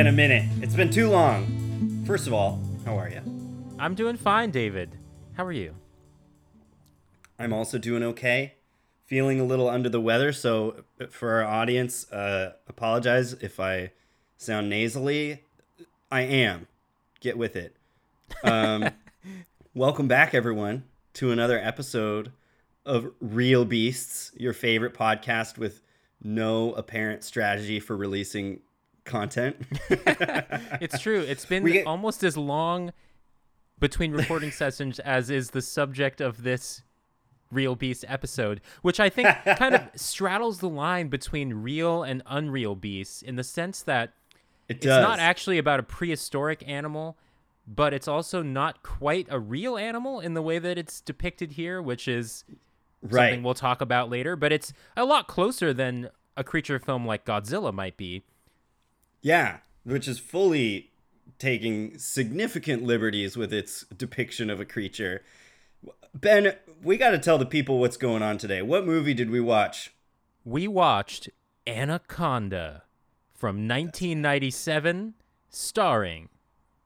Been a minute. It's been too long. First of all, how are you? I'm doing fine, David. How are you? I'm also doing okay. Feeling a little under the weather, so uh, for our audience, uh, apologize if I sound nasally. I am. Get with it. Um, welcome back, everyone, to another episode of Real Beasts, your favorite podcast with no apparent strategy for releasing content. It's true. It's been get- almost as long between recording sessions as is the subject of this Real Beast episode, which I think kind of straddles the line between real and unreal beasts in the sense that It it's not actually about a prehistoric animal, but it's also not quite a real animal in the way that it's depicted here, which is right. something we'll talk about later. But it's a lot closer than a creature film like Godzilla might be. Yeah, which is fully taking significant liberties with its depiction of a creature. Ben, we got to tell the people what's going on today. What movie did we watch? we watched Anaconda from 1997, starring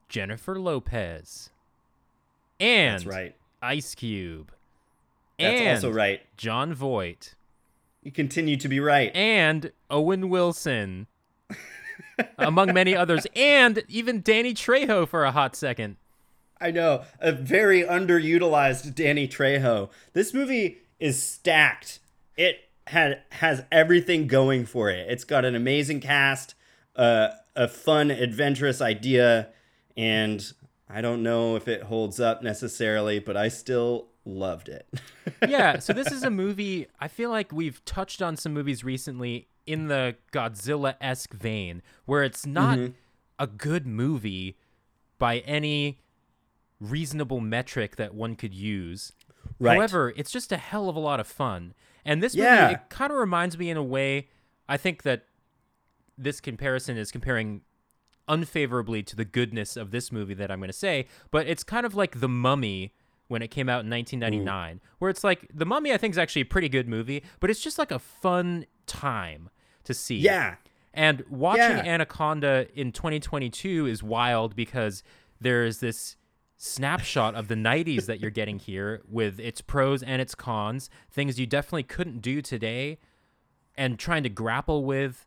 Jennifer Lopez and That's right. Ice Cube That's and also right. Jon Voight You continue to be right. and Owen Wilson, among many others, and even Danny Trejo for a hot second. I know. A very underutilized Danny Trejo. This movie is stacked. It had has everything going for it. It's got an amazing cast, uh, a fun, adventurous idea, and I don't know if it holds up necessarily, but I still loved it. yeah, so this is a movie. I feel like we've touched on some movies recently in the Godzilla esque vein, where it's not Mm-hmm. a good movie by any reasonable metric that one could use. Right. However, it's just a hell of a lot of fun. And this Yeah. movie, it kind of reminds me in a way, I think that this comparison is comparing unfavorably to the goodness of this movie that I'm going to say, but it's kind of like The Mummy when it came out in 1999, where it's like The Mummy I think is actually a pretty good movie, but it's just like a fun time to see. yeah. And watching Yeah. Anaconda in 2022 is wild because there is this snapshot of the 90s that you're getting here with its pros and its cons, things you definitely couldn't do today, and trying to grapple with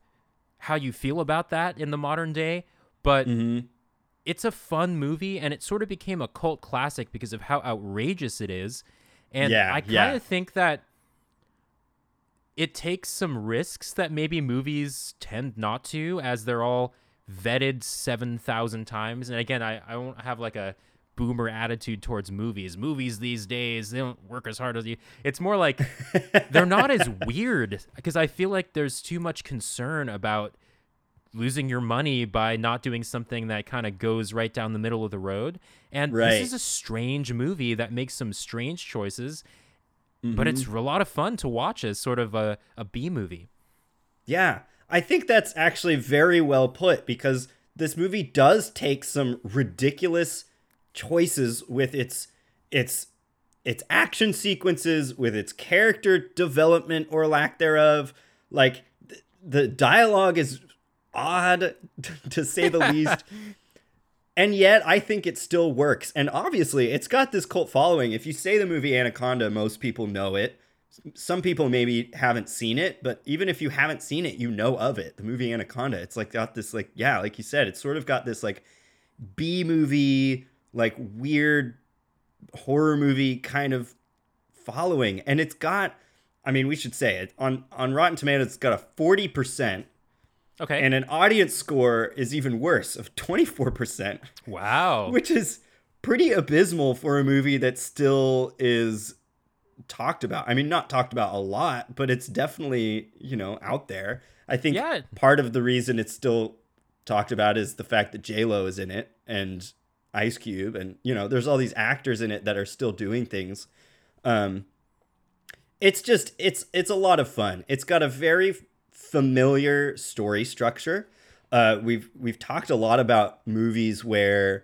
how you feel about that in the modern day. But Mm-hmm. it's a fun movie and it sort of became a cult classic because of how outrageous it is. And Yeah, I kind of yeah. think that it takes some risks that maybe movies tend not to, as they're all vetted 7,000 times. And again, I, I don't have like a boomer attitude towards movies. Movies these days, they don't work as hard as you. It's more like they're not as weird because I feel like there's too much concern about losing your money by not doing something that kind of goes right down the middle of the road. And Right. this is a strange movie that makes some strange choices, but it's Mm-hmm. a lot of fun to watch as sort of a, a B movie. Yeah, I think that's actually very well put because this movie does take some ridiculous choices with its its its action sequences, with its character development or lack thereof. Like th- the dialogue is odd to say the least. And yet, I think it still works. And obviously, it's got this cult following. If you say the movie Anaconda, most people know it some people maybe haven't seen it, but even if you haven't seen it, you know of it. The movie Anaconda. It's like got this like yeah, like you said, it's sort of got this like B movie, like weird horror movie kind of following. And it's got I mean, we should say it. On on Rotten Tomatoes, it's got a 40%, Okay. and an audience score is even worse of 24%, wow. which is pretty abysmal for a movie that still is talked about. I mean, not talked about a lot, but it's definitely, you know, out there. I think Yeah. part of the reason it's still talked about is the fact that J Lo is in it and Ice Cube, and you know, there's all these actors in it that are still doing things. Um, it's just it's it's a lot of fun. It's got a very familiar story structure. Uh, we've we've talked a lot about movies where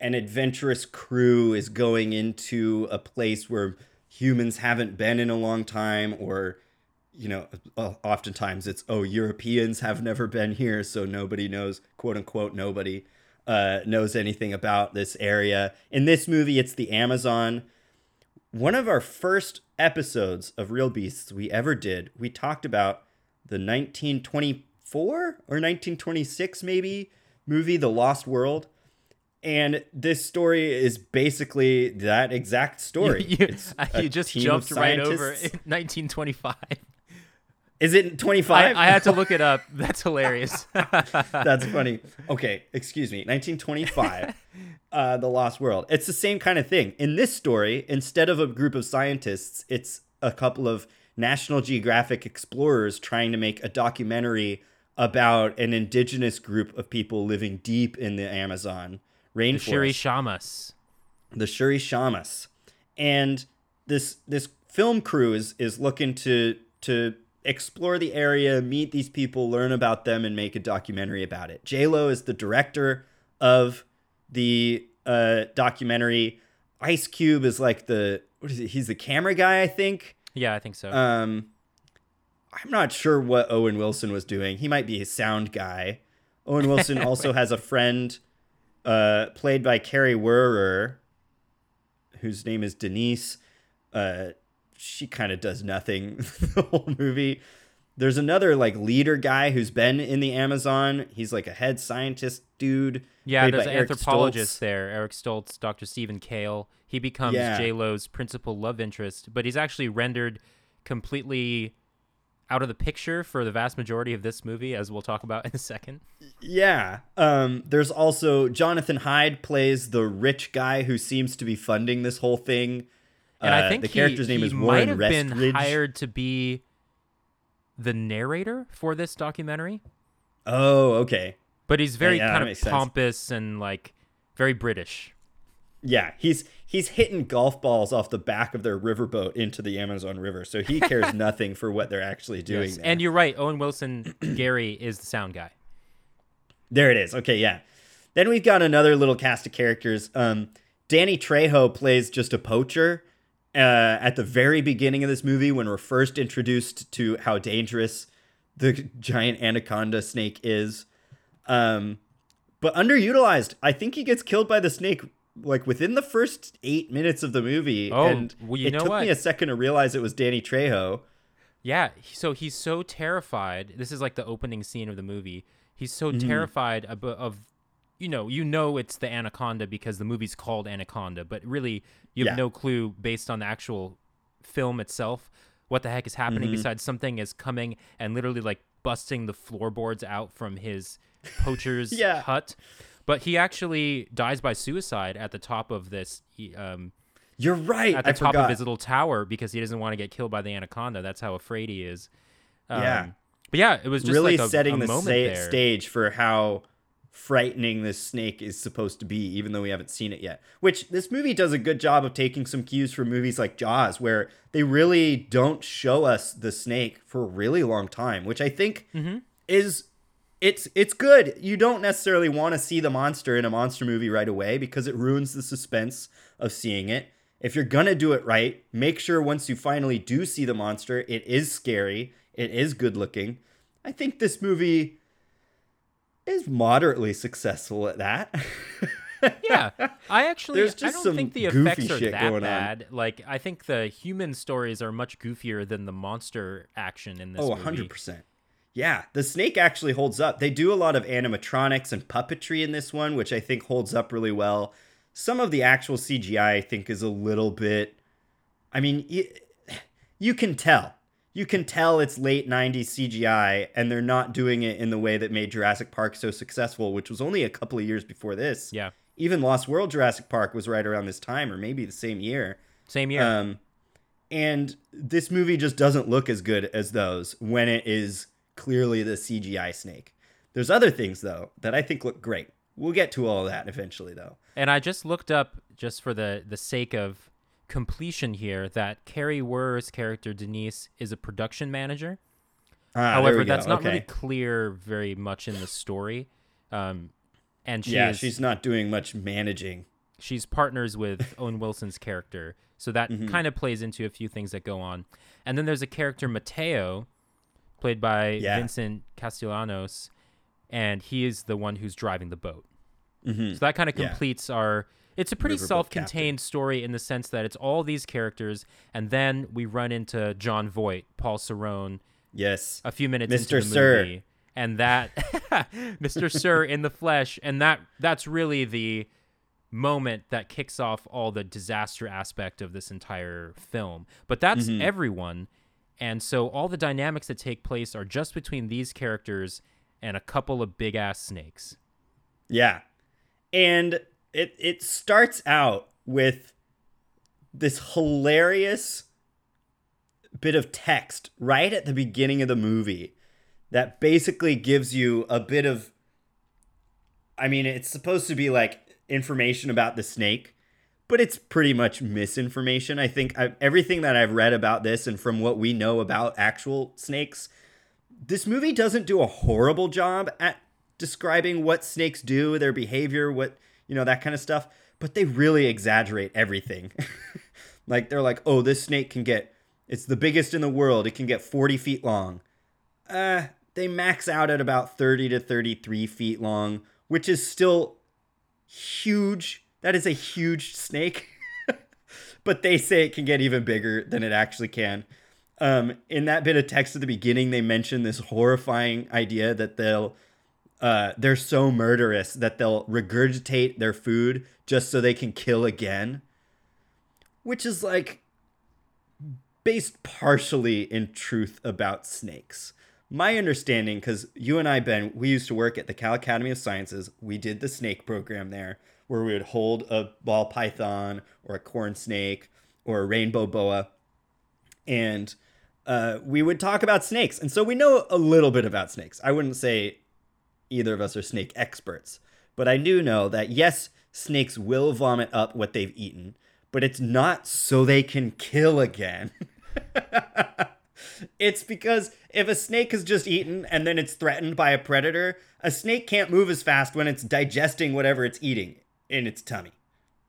an adventurous crew is going into a place where humans haven't been in a long time, or you know, oftentimes it's oh Europeans have never been here, so nobody knows quote unquote nobody uh, knows anything about this area. In this movie, it's the Amazon. One of our first episodes of Real Beasts we ever did, we talked about the 1924 or 1926 maybe movie The Lost World. And this story is basically that exact story. You, It's you just jumped right over scientists. 1925. Is it 25? I, I had to look it up. That's hilarious. That's funny. Okay, excuse me. 1925, uh, The Lost World. It's the same kind of thing. In this story, instead of a group of scientists, it's a couple of National Geographic explorers trying to make a documentary about an indigenous group of people living deep in the Amazon rainforest. The Shuri Shamas. the Shirishamas. And this this film crew is is looking to to explore the area, meet these people, learn about them, and make a documentary about it. J Lo is the director of the uh, documentary. Ice Cube is like the what is it? He's the camera guy, I think. Yeah, I think so. Um, I'm not sure what Owen Wilson was doing. He might be a sound guy. Owen Wilson also has a friend, uh, played by Kari Wuhrer, whose name is Denise. Uh, she kind of does nothing the whole movie. There's another like leader guy who's been in the Amazon. He's like a head scientist dude. yeah, there's an anthropologist Stoltz. there, Eric Stoltz, Dr. Steven Cale. He becomes Yeah. J Lo's principal love interest, but he's actually rendered completely out of the picture for the vast majority of this movie, as we'll talk about in a second. Yeah. Um, there's also Jonathan Hyde plays the rich guy who seems to be funding this whole thing. And Uh, I think the he- character's name he is might Warren have been hired to be the narrator for this documentary, Oh, okay. but he's very yeah, that kind of makes sense. pompous and like very British. Yeah, he's he's hitting golf balls off the back of their riverboat into the Amazon River, so he cares nothing for what they're actually doing. Yes. And you're right, Owen Wilson Gary is the sound guy. There it is. Okay, yeah. Then we've got another little cast of characters. Um, Danny Trejo plays just a poacher uh, at the very beginning of this movie when we're first introduced to how dangerous the giant anaconda snake is. Um, but underutilized. I think he gets killed by the snake like within the first eight minutes of the movie. Oh, and well, you it took what? me a second to realize it was Danny Trejo. Yeah, so he's so terrified. This is like the opening scene of the movie. He's so Mm-hmm. terrified of, of, you know, you know it's the anaconda because the movie's called Anaconda, but really you have Yeah. no clue based on the actual film itself what the heck is happening Mm-hmm. besides something is coming and literally like busting the floorboards out from his poacher's Yeah. hut. But he actually dies by suicide at the top of this he, um, You're right. at the I top forgot. of his little tower because he doesn't want to get killed by the anaconda. That's how afraid he is. Um, Yeah. But yeah, it was just really like a, setting a the there. stage for how frightening this snake is supposed to be, even though we haven't seen it yet. Which this movie does a good job of taking some cues from movies like Jaws, where they really don't show us the snake for a really long time, which I think Mm-hmm. is it's it's good. You don't necessarily want to see the monster in a monster movie right away because it ruins the suspense of seeing it. If you're gonna do it right, make sure once you finally do see the monster, it is scary, it is good looking. I think this movie is moderately successful at that. yeah, I actually I don't think the effects are that going on. bad. Like I think the human stories are much goofier than the monster action in this Oh, movie. 100%. Yeah, the snake actually holds up. They do a lot of animatronics and puppetry in this one, which I think holds up really well. Some of the actual CGI I think is a little bit I mean, you, you can tell. You can tell it's late 90s CGI and they're not doing it in the way that made Jurassic Park so successful, which was only a couple of years before this. Yeah, Even Lost World Jurassic Park was right around this time or maybe the same year. same year. Um, and this movie just doesn't look as good as those when it is clearly the CGI snake. There's other things though that I think look great. We'll get to all that eventually though. And I just looked up, just for the the sake of completion here, that Kari Wuhrer's character Denise is a production manager. Ah, However, that's not okay. really clear very much in the story. Um, and she yeah, is, she's not doing much managing. she's partners with Owen Wilson's character, so that Mm-hmm. kind of plays into a few things that go on. And then there's a character Mateo, played by Yeah. Vincent Castellanos, and he is the one who's driving the boat. Mhm. So that kind of Yeah. completes our. It's a pretty Riverboat self-contained story in the sense that it's all these characters, and then we run into Jon Voight, Paul Serone, Yes. a few minutes Mr. into the Sir. movie, and that Mr. Sir in the flesh, and that that's really the moment that kicks off all the disaster aspect of this entire film. But that's Mm-hmm. everyone, and so all the dynamics that take place are just between these characters and a couple of big ass snakes. Yeah. And it it starts out with this hilarious bit of text right at the beginning of the movie that basically gives you a bit of I mean, it's supposed to be like information about the snake, but it's pretty much misinformation. I think I, everything that I've read about this and from what we know about actual snakes, this movie doesn't do a horrible job at describing what snakes do, their behavior, what, you know, that kind of stuff, but they really exaggerate everything. like they're like, "Oh, this snake can get it's the biggest in the world. It can get 40 feet long." Uh, they max out at about 30 to 33 feet long, which is still huge. That is a huge snake. but they say it can get even bigger than it actually can. Um, in that bit of text at the beginning, they mention this horrifying idea that they'll uh, they're so murderous that they'll regurgitate their food just so they can kill again, which is like based partially in truth about snakes. My understanding, because you and I, Ben, we used to work at the Cal Academy of Sciences. We did the snake program there, where we would hold a ball python or a corn snake or a rainbow boa, and uh, we would talk about snakes. And so we know a little bit about snakes. I wouldn't say either of us are snake experts, but I do know that yes, snakes will vomit up what they've eaten, but it's not so they can kill again. it's because if a snake is just eaten and then it's threatened by a predator, a snake can't move as fast when it's digesting whatever it's eating in its tummy,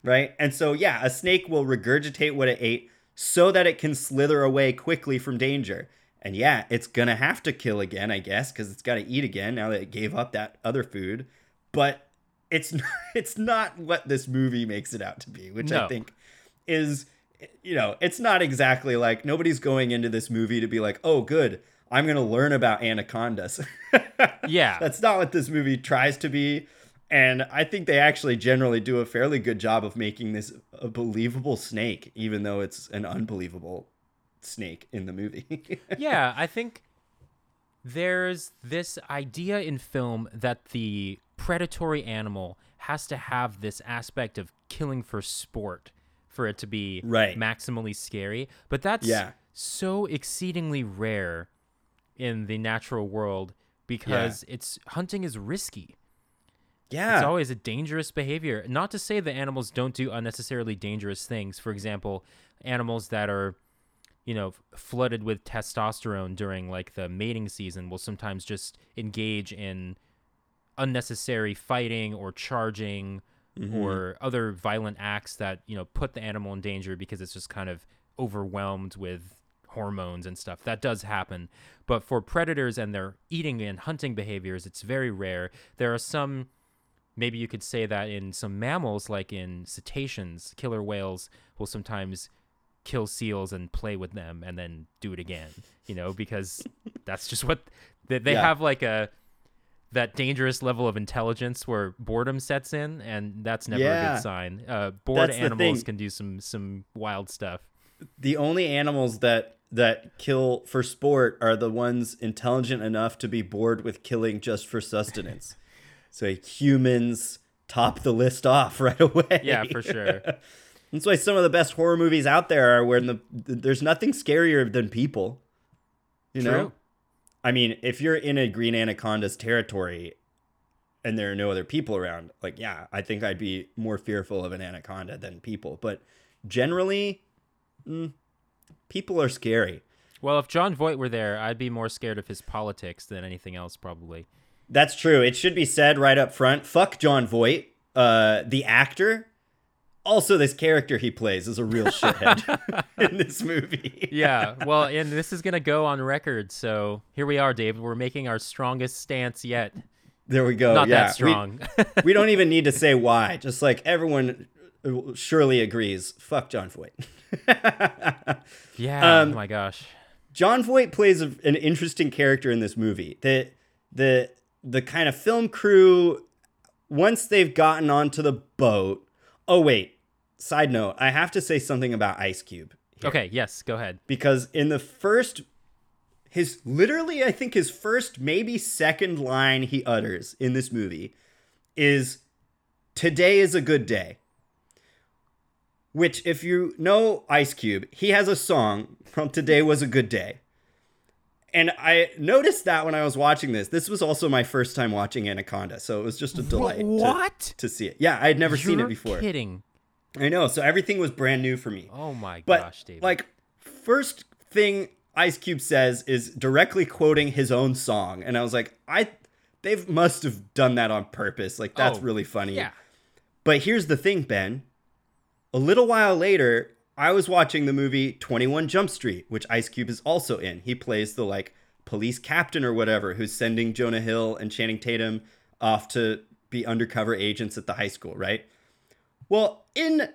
right? And so, yeah, a snake will regurgitate what it ate so that it can slither away quickly from danger. And yeah, it's gonna have to kill again, I guess, because it's got to eat again now that it gave up that other food. But it's it's not what this movie makes it out to be, which I think is, you know, it's not exactly like nobody's going into this movie to be like, oh, good, I'm gonna learn about anacondas. Yeah. That's not what this movie tries to be. And I think they actually generally do a fairly good job of making this a believable snake, even though it's an unbelievable snake in the movie. yeah, I think there's this idea in film that the predatory animal has to have this aspect of killing for sport for it to be Right. maximally scary. But that's Yeah. so exceedingly rare in the natural world because it's hunting is risky. Yeah. It's always a dangerous behavior. Not to say that animals don't do unnecessarily dangerous things. For example, animals that are, you know, flooded with testosterone during like the mating season will sometimes just engage in unnecessary fighting or charging mm-hmm. or other violent acts that, you know, put the animal in danger because it's just kind of overwhelmed with hormones and stuff. That does happen. But for predators and their eating and hunting behaviors, it's very rare. There are some maybe you could say that in some mammals like in cetaceans killer whales will sometimes kill seals and play with them and then do it again you know because that's just what they, they Yeah. have like a that dangerous level of intelligence where boredom sets in and that's never a good sign uh bored That's animals can do some some wild stuff the only animals that that kill for sport are the ones intelligent enough to be bored with killing just for sustenance. So humans top the list off right away. yeah for sure That's why some of the best horror movies out there are where the, there's nothing scarier than people. You know? I mean, if you're in a green anaconda's territory and there are no other people around, like yeah, I think I'd be more fearful of an anaconda than people. But generally, mm, people are scary. well if jon voight were there i'd be more scared of his politics than anything else probably That's true. It should be said right up front. Fuck Jon Voight, uh, the actor. also this character he plays is a real shithead in this movie. yeah. Well, and this is gonna go on record. So here we are, David. We're making our strongest stance yet. There we go. Not yeah. that strong. We, we don't even need to say why. Just like everyone surely agrees. Fuck Jon Voight. yeah. Um, oh my gosh. Jon Voight plays a, an interesting character in this movie. The the the kind of film crew once they've gotten onto the boat. Oh wait. Side note, I have to say something about Ice Cube. here. Okay. Yes. Go ahead. Because in the first his literally I think his first maybe second line he utters in this movie is today is a good day. Which if you know Ice Cube, he has a song from Today Was a Good Day. And I noticed that when I was watching this. This was also my first time watching Anaconda, so it was just a delight to- What? To, see it. Yeah, I had never seen You're it before. Kidding. I know, so everything was brand new for me. Oh my But gosh, David. like first thing Ice Cube says is directly quoting his own song, and I was like, I they must have done that on purpose. Like that's Oh, really funny. yeah. But here's the thing, Ben. A little while later, I was watching the movie 21 Jump Street, which Ice Cube is also in. He plays the like police captain or whatever who's sending Jonah Hill and Channing Tatum off to be undercover agents at the high school, right? Well, in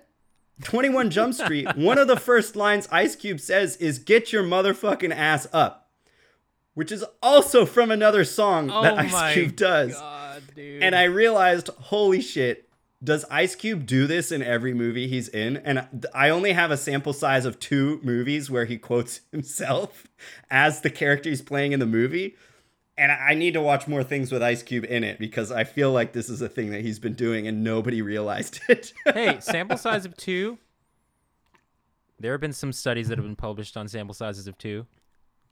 21 Jump Street, one of the first lines Ice Cube says is get your motherfucking ass up, which is also from another song oh that Ice Cube does. God, dude. And I realized, holy shit, does Ice Cube do this in every movie he's in? And I only have a sample size of two movies where he quotes himself as the character he's playing in the movie. And I need to watch more things with Ice Cube in it because I feel like this is a thing that he's been doing and nobody realized it. hey, sample size of two. There have been some studies that have been published on sample sizes of two.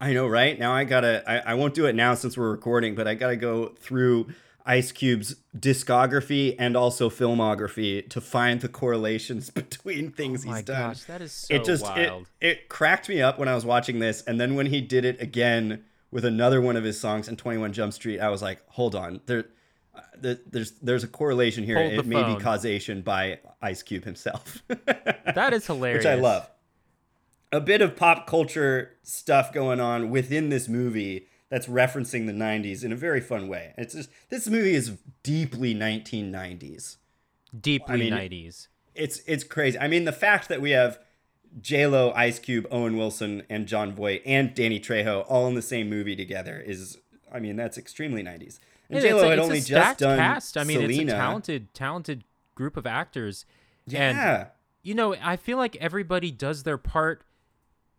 I know, right? Now I gotta, I, I won't do it now since we're recording, but I gotta go through Ice Cube's discography and also filmography to find the correlations between things Oh my he's done. gosh, that is so it just it, wild. it cracked me up when I was watching this, and then when he did it again with another one of his songs in Twenty One Jump Street, I was like, hold on, there, there- there's there's a correlation here. Hold it may be causation by Ice Cube himself, that is hilarious. which I love. A bit of pop culture stuff going on within this movie that's referencing the '90s in a very fun way. It's just this movie is deeply 1990s Deeply mean, 90s. it's it's crazy. I mean, the fact that we have J Lo, Ice Cube, Owen Wilson, and Jon Voight and Danny Trejo all in the same movie together is, I mean, that's extremely nineties. And J Lo had only just done cast. I mean, Selena. it's a talented, talented group of actors. And yeah, you know, I feel like everybody does their part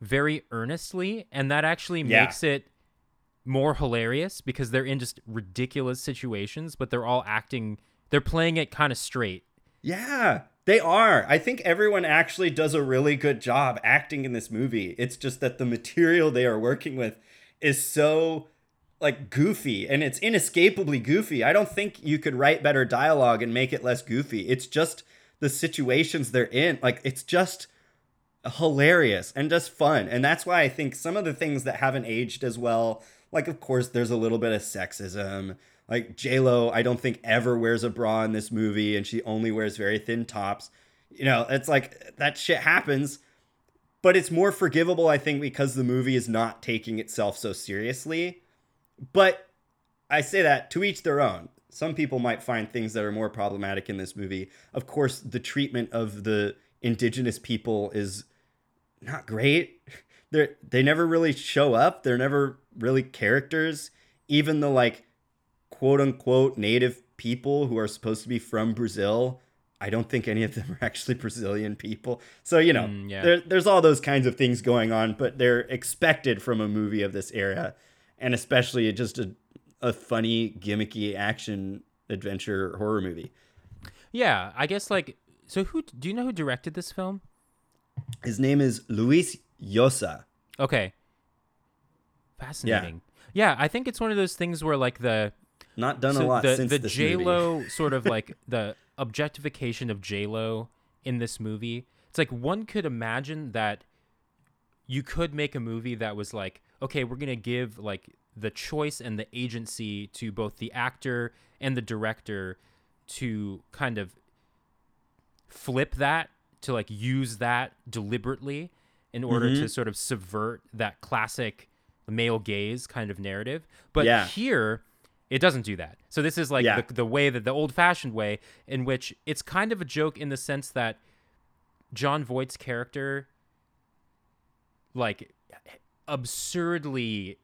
very earnestly, and that actually Yeah. makes it more hilarious because they're in just ridiculous situations, but they're all acting, they're playing it kind of straight. yeah, they are. I think everyone actually does a really good job acting in this movie. It's just that the material they are working with is so like goofy and it's inescapably goofy. I don't think you could write better dialogue and make it less goofy. It's just the situations they're in. Like it's just hilarious and just fun. And that's why I think some of the things that haven't aged as well, like of course there's a little bit of sexism. Like J Lo, I don't think ever wears a bra in this movie, and she only wears very thin tops. You know, it's like that shit happens, but it's more forgivable, I think, because the movie is not taking itself so seriously. But I say that to each their own. Some people might find things that are more problematic in this movie. Of course, the treatment of the indigenous people is not great. They they never really show up. They're never really characters. Even the like quote unquote native people who are supposed to be from Brazil, I don't think any of them are actually Brazilian people. So you know, Mm, yeah. there, there's all those kinds of things going on, but they're expected from a movie of this era, and especially just a a funny, gimmicky action adventure horror movie. Yeah, I guess like, so who, do you know who directed this film? His name is Luis Llosa. Okay. Fascinating. Yeah. I think it's one of those things where like the, Not done a so lot the, since the J. Lo sort of like the objectification of J Lo in this movie. It's like one could imagine that you could make a movie that was like, okay, we're gonna give like the choice and the agency to both the actor and the director to kind of flip that to like use that deliberately in order Mm-hmm. to sort of subvert that classic male gaze kind of narrative. But Yeah. here, it doesn't do that. So this is like Yeah. the, the way that the old fashioned way in which it's kind of a joke in the sense that Jon Voight's character like absurdly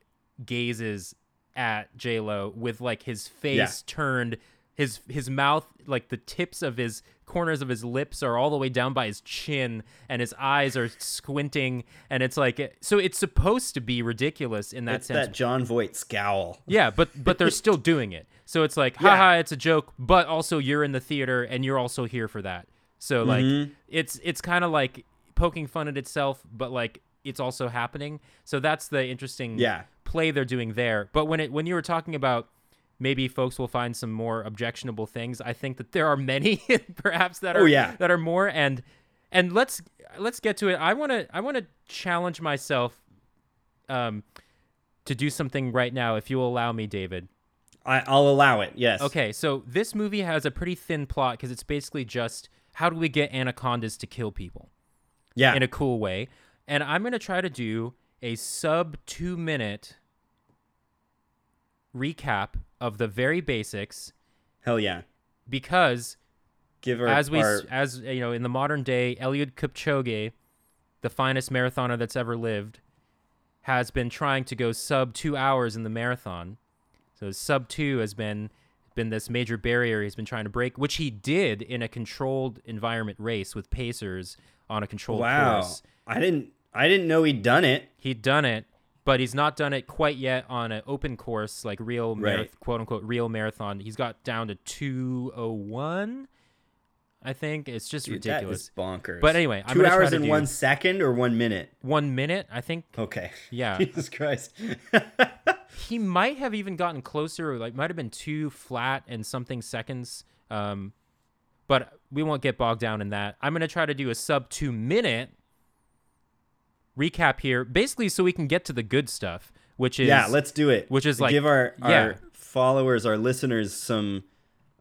gazes at J Lo with like his face Yeah. turned his his mouth like the tips of his corners of his lips are all the way down by his chin and his eyes are squinting and it's like so it's supposed to be ridiculous in that It's sense that Jon Voight scowl. yeah, but but they're still doing it. So it's like, Yeah. haha, it's a joke, but also you're in the theater and you're also here for that. So like Mm-hmm. it's it's kind of like poking fun at itself, but like it's also happening. So that's the interesting Yeah. play they're doing there. But when it when you were talking about maybe folks will find some more objectionable things, I think that there are many perhaps that are Oh, yeah. that are more and and let's let's get to it. I want to I want to challenge myself um to do something right now if you'll allow me, David. I, I'll allow it. Yes. Okay, so this movie has a pretty thin plot because it's basically just how do we get anacondas to kill people Yeah. in a cool way. And I'm going to try to do a sub two minute recap of the very basics Hell yeah. because Give her as we our, as you know in the modern day Eliud Kipchoge the finest marathoner that's ever lived has been trying to go sub 2 hours in the marathon so sub 2 has been been this major barrier he's been trying to break which he did in a controlled environment race with pacers on a controlled wow. course I didn't I didn't know he'd done it. he'd done it but he's not done it quite yet on an open course like real marath- Right. quote unquote real marathon he's got down to 201 i think it's just Dude, ridiculous That is bonkers. But anyway, I'm two gonna try hours to and do- one second or one minute. one minute i think Okay. yeah Jesus Christ. he might have even gotten closer like might have been two flat and something seconds um but we won't get bogged down in that i'm gonna try to do a sub two minute recap here basically so we can get to the good stuff which is yeah, let's do it. which is like- give our, our yeah. followers, our listeners, some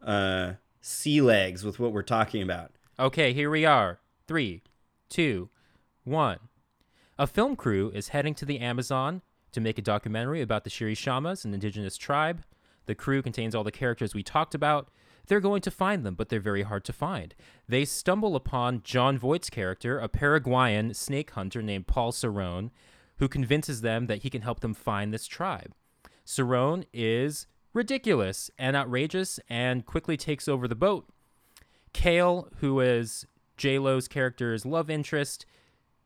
uh, sea legs with what we're talking about. Okay, here we are. Three, two, one. A film crew is heading to the Amazon to make a documentary about the Shirishamas, an indigenous tribe. The crew contains all the characters we talked about. They're going to find them, but they're very hard to find. They stumble upon Jon Voight's character, a Paraguayan snake hunter named Paul Serone, who convinces them that he can help them find this tribe. Serone is ridiculous and outrageous and quickly takes over the boat. Cale, who is J Lo's character's love interest,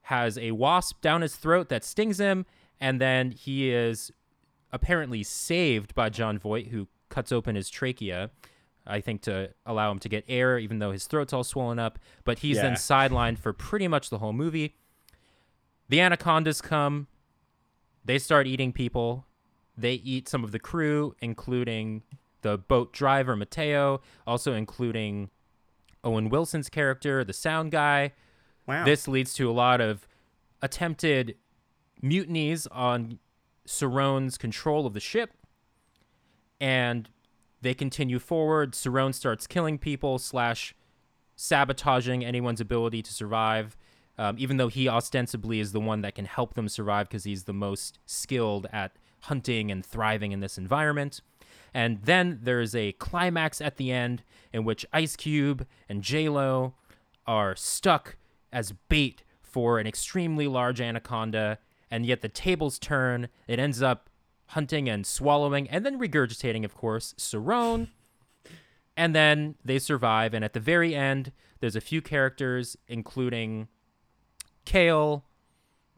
has a wasp down his throat that stings him, and then he is apparently saved by Jon Voight, who cuts open his trachea. I think to allow him to get air, even though his throat's all swollen up. But he's then sidelined for pretty much the whole movie. The anacondas come. They start eating people. They eat some of the crew, including the boat driver Mateo, also including Owen Wilson's character, the sound guy. Wow. This leads to a lot of attempted mutinies on Serone's control of the ship. And they continue forward. Serone starts killing people slash sabotaging anyone's ability to survive, um, even though he ostensibly is the one that can help them survive because he's the most skilled at hunting and thriving in this environment. And then there's a climax at the end in which Ice Cube and J Lo are stuck as bait for an extremely large anaconda, and yet the tables turn. It ends up hunting and swallowing, and then regurgitating, of course, Serone. And then they survive, and at the very end, there's a few characters, including Cale,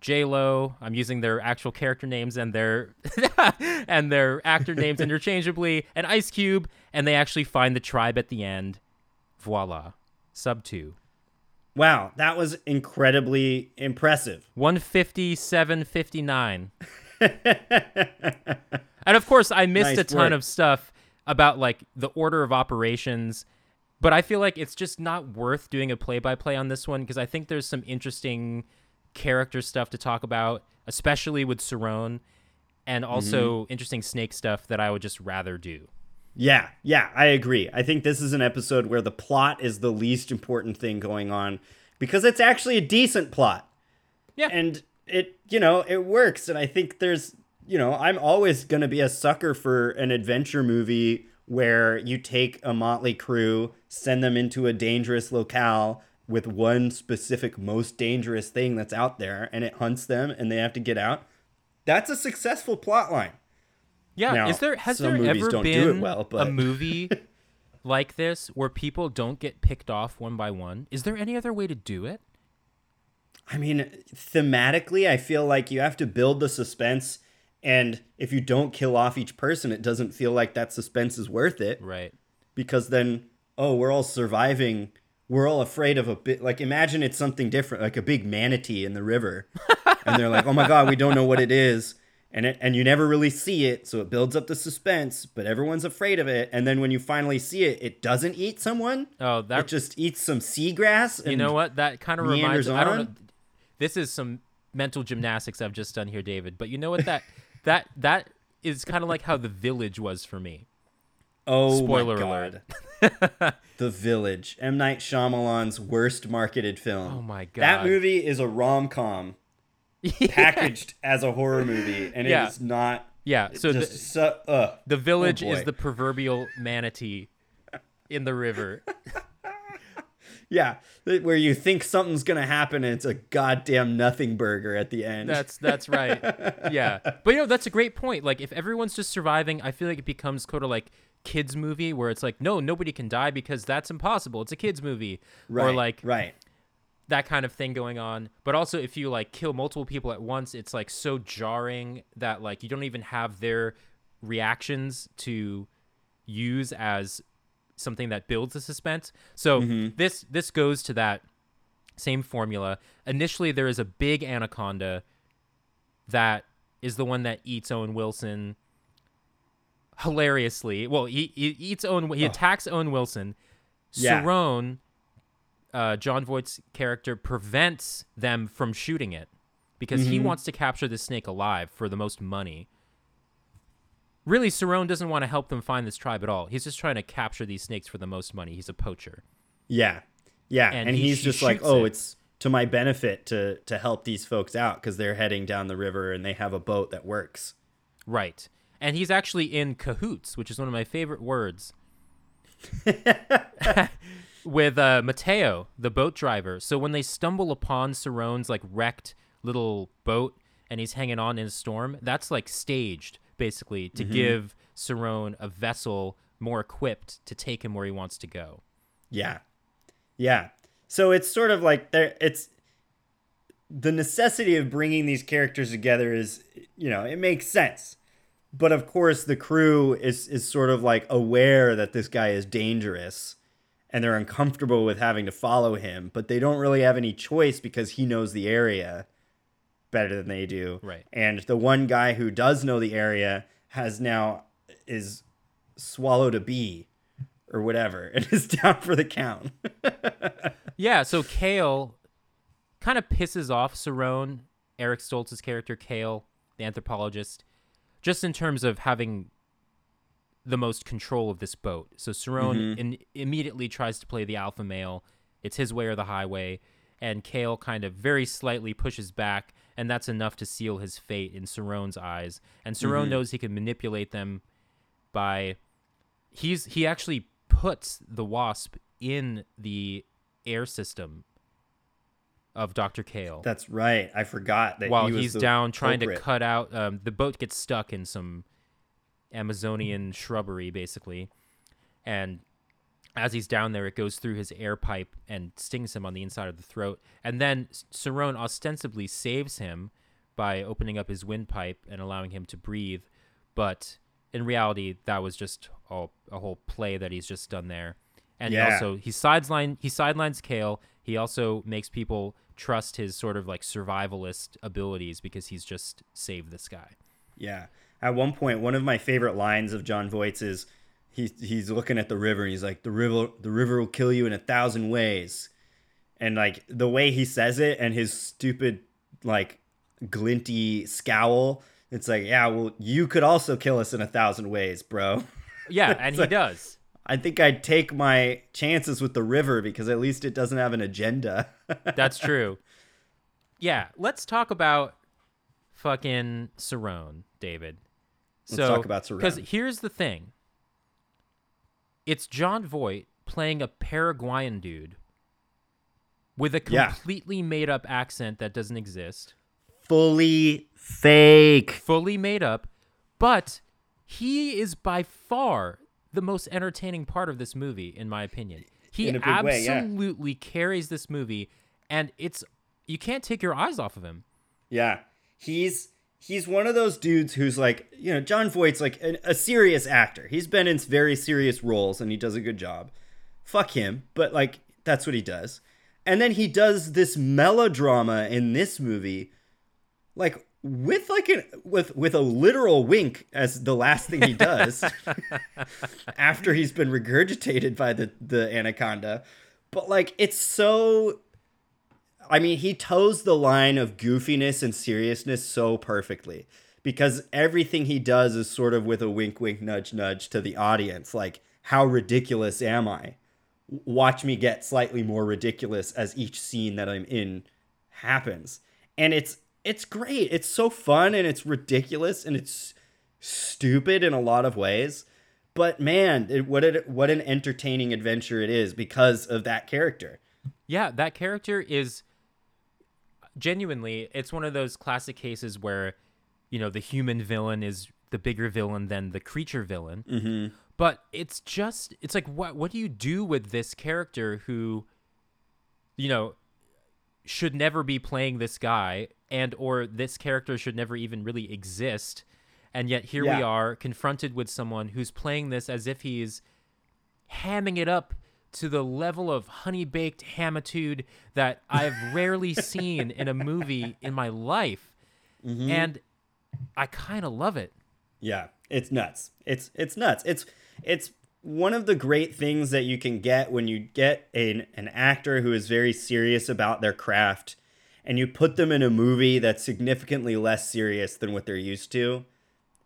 J Lo. I'm using their actual character names and their and their actor names interchangeably, and Ice Cube, and they actually find the tribe at the end. Voila, sub two. wow, that was incredibly impressive. 157 59 and of course i missed Nice a ton work. of stuff about like the order of operations but i feel like it's just not worth doing a play-by-play on this one because i think there's some interesting character stuff to talk about especially with Serone and also Mm-hmm. interesting snake stuff that i would just rather do Yeah, yeah, I agree. I think this is an episode where the plot is the least important thing going on because it's actually a decent plot. Yeah. And it, you know, it works. And I think there's, you know, I'm always going to be a sucker for an adventure movie where you take a motley crew, send them into a dangerous locale with one specific most dangerous thing that's out there and it hunts them and they have to get out. That's a successful plot line. Yeah, Now, is there has there ever don't do it been well, a movie like this where people don't get picked off one by one? Is there any other way to do it? I mean, thematically, I feel like you have to build the suspense, and if you don't kill off each person, it doesn't feel like that suspense is worth it Right. because then, oh, we're all surviving. We're all afraid of a bit. Like, imagine it's something different, like a big manatee in the river, and they're like, "Oh my god, we don't know what it is," and it, and you never really see it, so it builds up the suspense. But everyone's afraid of it, and then when you finally see it, it doesn't eat someone. Oh, that It just eats some seagrass. And you know what? That kind of reminds. I don't? This is some mental gymnastics I've just done here, David. But you know what? That that that is kind of like how the village was for me. Oh Spoiler my alert. the Village, M Night Shyamalan's worst marketed film. Oh my god! That movie is a rom-com packaged as a horror movie and Yeah. it is not Yeah. So just the, so, uh, the village is the proverbial manatee in the river. Yeah, where you think something's going to happen and it's a goddamn nothing burger at the end. That's that's right. Yeah. But you know, that's a great point. Like if everyone's just surviving, I feel like it becomes kind of like kids movie where it's like no nobody can die because that's impossible it's a kids movie right, or like right. that kind of thing going on but also if you like kill multiple people at once it's like so jarring that like you don't even have their reactions to use as something that builds the suspense. So this this goes to that same formula. Initially there is a big anaconda that is the one that eats owen wilson hilariously. Well he, he eats owen he attacks owen wilson. Yeah. Serone, uh, Jon Voight's character prevents them from shooting it because he wants to capture the snake alive for the most money. Really, Serone doesn't want to help them find this tribe at all. He's just trying to capture these snakes for the most money. He's a poacher. Yeah. Yeah, And and, he- he's just like, "Oh, it. it's to my benefit to to help these folks out cuz they're heading down the river and they have a boat that works." Right. And he's actually in cahoots, which is one of my favorite words. with uh, Mateo, the boat driver. So when they stumble upon Serone's like wrecked little boat and he's hanging on in a storm, that's like staged basically to mm-hmm. give Serone a vessel more equipped to take him where he wants to go. Yeah. Yeah. So it's sort of like there it's the necessity of bringing these characters together is you know, it makes sense. But of course the crew is is sort of like aware that this guy is dangerous and they're uncomfortable with having to follow him, but they don't really have any choice because he knows the area better than they do. Right. And the one guy who does know the area has now is swallowed a bee or whatever and is down for the count. Yeah, so Cale kind of pisses off Serone, Eric Stoltz's character Cale, the anthropologist, just in terms of having the most control of this boat. So Serone mm-hmm. in, immediately tries to play the alpha male. It's his way or the highway, and Cale kind of very slightly pushes back, and that's enough to seal his fate in Serone's eyes. And Serone knows he can manipulate them by he's he actually puts the wasp in the air system of Dr. Cale That's right. I forgot that while he was he's down trying culprit. to cut out um, the boat gets stuck in some Amazonian shrubbery basically and as he's down there it goes through his air pipe and stings him on the inside of the throat and then Serone ostensibly saves him by opening up his windpipe and allowing him to breathe but in reality that was just all, a whole play that he's just done there and he Yeah. also he sideline he sidelines Cale. He also makes people trust his sort of like survivalist abilities because he's just saved this guy. Yeah. At one point, one of my favorite lines of Jon Voight's is he's he's looking at the river and he's like, The river the river will kill you in a thousand ways. And like the way he says it and his stupid like glinty scowl, it's like, yeah, well, you could also kill us in a thousand ways, bro. Yeah, and he does. I think I'd take my chances with the river because at least it doesn't have an agenda. That's true. Yeah, let's talk about fucking Serone, David. Let's talk about Serone. Because here's the thing. It's Jon Voight playing a Paraguayan dude with a Yeah. completely made up accent that doesn't exist. Fully fake. fully made up, but he is by far the most entertaining part of this movie, in my opinion. He In a big way, yeah. absolutely carries this movie, and it's you can't take your eyes off of him. Yeah. He's he's one of those dudes who's like, you know, Jon Voight's like an, a serious actor. He's been in very serious roles and he does a good job. Fuck him, but like that's what he does. And then he does this melodrama in this movie like with like an with with a literal wink as the last thing he does after he's been regurgitated by the the anaconda. But like it's so I mean, he toes the line of goofiness and seriousness so perfectly because everything he does is sort of with a wink, wink, nudge, nudge to the audience. Like, how ridiculous am I? Watch me get slightly more ridiculous as each scene that I'm in happens. And it's it's great. It's so fun and it's ridiculous and it's stupid in a lot of ways. But man, it, what a, what an entertaining adventure it is because of that character. Yeah, that character is genuinely it's one of those classic cases where you know the human villain is the bigger villain than the creature villain. Mm-hmm. But it's just it's like what what do you do with this character who you know should never be playing this guy and or this character should never even really exist and yet here we are confronted with someone who's playing this as if he's hamming it up to the level of honey baked hamitude that I've rarely seen in a movie in my life. Mm-hmm. And I kind of love it. Yeah, it's nuts. It's it's nuts. It's it's one of the great things that you can get when you get an an actor who is very serious about their craft and you put them in a movie that's significantly less serious than what they're used to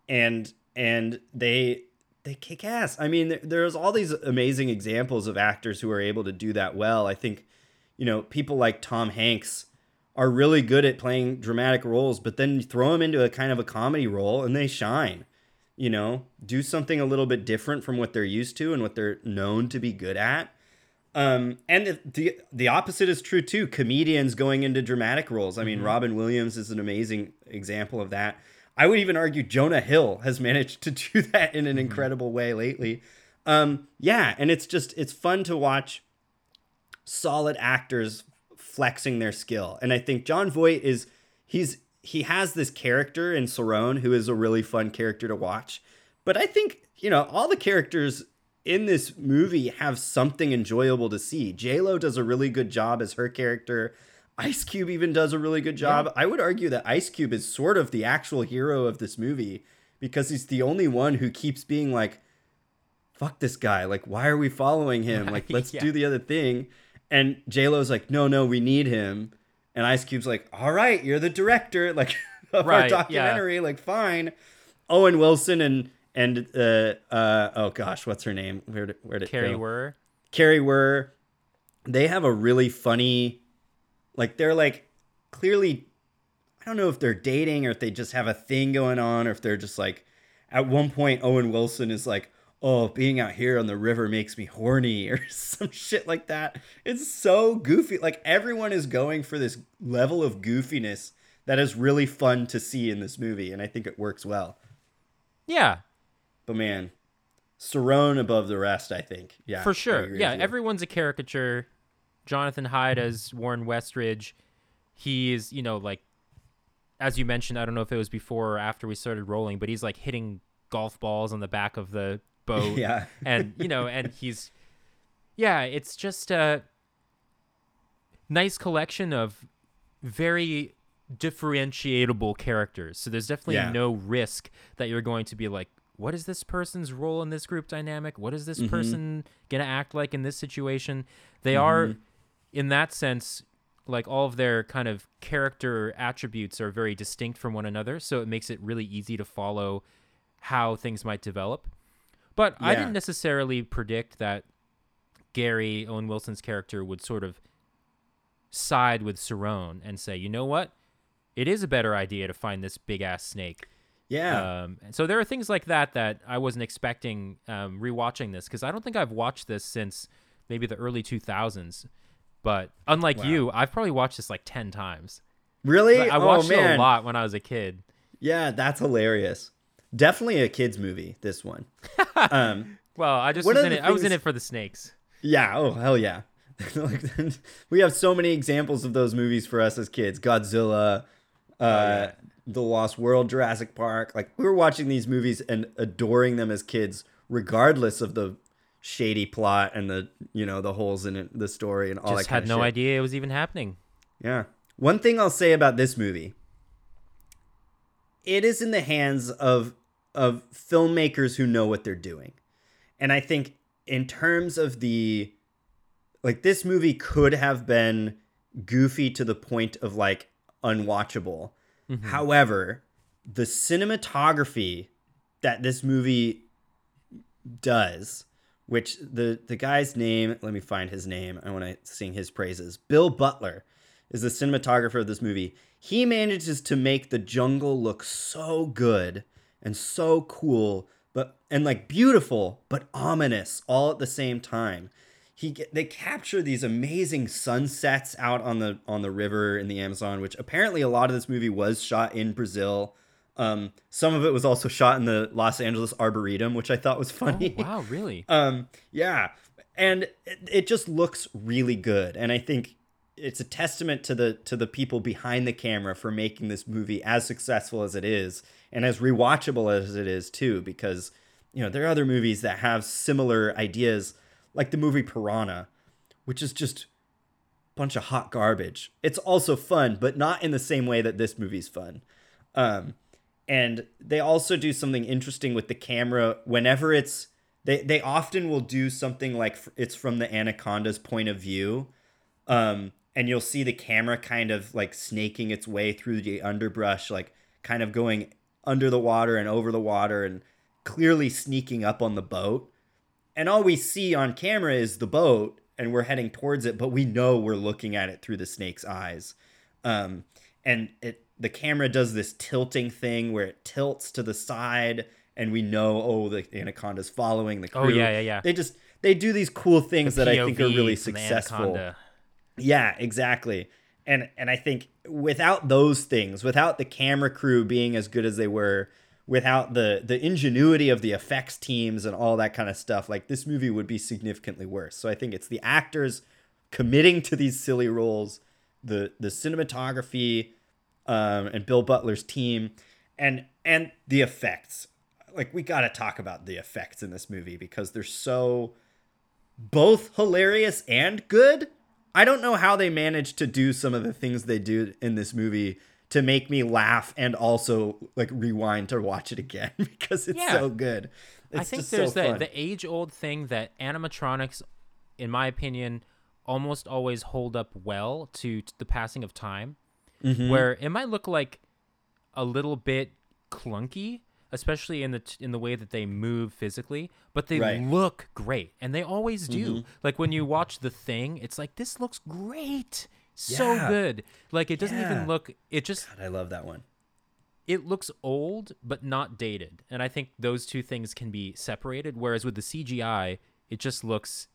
and and they they kick ass. I mean, there's all these amazing examples of actors who are able to do that well. I think you know, people like Tom Hanks are really good at playing dramatic roles, but then you throw them into a kind of a comedy role and they shine. You know, do something a little bit different from what they're used to and what they're known to be good at. Um, and the, the the opposite is true too. Comedians going into dramatic roles. I mean, Robin Williams is an amazing example of that. I would even argue Jonah Hill has managed to do that in an incredible way lately. Um, yeah, and it's just it's fun to watch solid actors flexing their skill. And I think Jon Voight is he's he has this character in Serone who is a really fun character to watch. But I think, you know, all the characters in this movie have something enjoyable to see. J-Lo does a really good job as her character. Ice Cube even does a really good job. I would argue that Ice Cube is sort of the actual hero of this movie because he's the only one who keeps being like, fuck this guy. Like, why are we following him? Like, let's Yeah. do the other thing. And J-Lo's like, no, no, we need him. And Ice Cube's like, all right, you're the director, like, of Right, our yeah. documentary. Like, fine. Owen Wilson and, and, uh, uh, oh gosh, what's her name? Where did, where did Kari? Wurr. Kari Wurr, they have a really funny, like they're like clearly, I don't know if they're dating or if they just have a thing going on or if they're just like, at one point Owen Wilson is like, oh, being out here on the river makes me horny or some shit like that. It's so goofy. Like everyone is going for this level of goofiness that is really fun to see in this movie, and I think it works well. Yeah, But man, Serone above the rest, I think. Yeah, for sure. Yeah, everyone's a caricature. Jonathan Hyde as Warren Westridge. He's, you know, like as you mentioned, I don't know if it was before or after we started rolling, but he's like hitting golf balls on the back of the boat. Yeah. and you know, and he's yeah, it's just a nice collection of very differentiatable characters. So there's definitely Yeah. no risk that you're going to be like, what is this person's role in this group dynamic? What is this Mm-hmm. person gonna act like in this situation? They are, in that sense, like all of their kind of character attributes are very distinct from one another. So it makes it really easy to follow how things might develop. But I didn't necessarily predict that Gary Owen Wilson's character would sort of side with Serone and say, you know what, it is a better idea to find this big ass snake. Yeah. Um, and so there are things like that that I wasn't expecting um, rewatching this because I don't think I've watched this since maybe the early 2000s. But unlike Wow. you, I've probably watched this like 10 times. really? I watched oh, it a lot when I was a kid. Yeah, that's hilarious. Definitely a kids movie. This one. um, Well, I just was in it. I was in it for the snakes. yeah. Oh hell yeah. We have so many examples of those movies for us as kids. Godzilla, uh, yeah. The Lost World, Jurassic Park. Like we were watching these movies and adoring them as kids, regardless of the shady plot and the you know the holes in it, the story and all Just that had no shit. idea it was even happening. Yeah. One thing I'll say about this movie, it is in the hands of of filmmakers who know what they're doing. And I think in terms of the like this movie could have been goofy to the point of like unwatchable. Mm-hmm. However, the cinematography that this movie does, which the the guy's name, let me find his name. I want to sing his praises. Bill Butler is the cinematographer of this movie. He manages to make the jungle look so good and so cool, but and like beautiful, but ominous all at the same time. He they capture these amazing sunsets out on the on the river in the Amazon, which apparently a lot of this movie was shot in Brazil. Um, some of it was also shot in the Los Angeles Arboretum, which I thought was funny. Oh, wow, really? Um, yeah, and it, it just looks really good, and I think it's a testament to the to the people behind the camera for making this movie as successful as it is, and as rewatchable as it is too. Because you know there are other movies that have similar ideas, like the movie Piranha, which is just a bunch of hot garbage. It's also fun, but not in the same way that this movie's fun. Um, and they also do something interesting with the camera whenever it's they they often will do something like it's from the anaconda's point of view um and you'll see the camera kind of like snaking its way through the underbrush like kind of going under the water and over the water and clearly sneaking up on the boat. And all we see on camera is the boat and we're heading towards it but we know we're looking at it through the snake's eyes. Um, and it the camera does this tilting thing where it tilts to the side and we know oh the anaconda's following the crew Oh, yeah, yeah, yeah. they just they do these cool things that i think are really successful yeah, exactly. And and I think without those things, without the camera crew being as good as they were, without the the ingenuity of the effects teams and all that kind of stuff, like this movie would be significantly worse. So I think it's the actors committing to these silly roles, the the cinematography, um, and Bill Butler's team, and and the effects. Like we got to talk about the effects in this movie because they're so both hilarious and good. I don't know how they managed to do some of the things they do in this movie to make me laugh and also like rewind to watch it again because it's Yeah. so good. It's I think there's so the the age old thing that animatronics, in my opinion, almost always hold up well to, to the passing of time. Mm-hmm. Where it might look like a little bit clunky, especially in the t- in the way that they move physically, but they Right. look great, and they always do. Mm-hmm. Like when you watch the thing, it's like this looks great, so Yeah. good. Like it doesn't Yeah. even look. It just God, I love that one. it looks old but not dated and i think those two things can be separated whereas with the cgi it just looks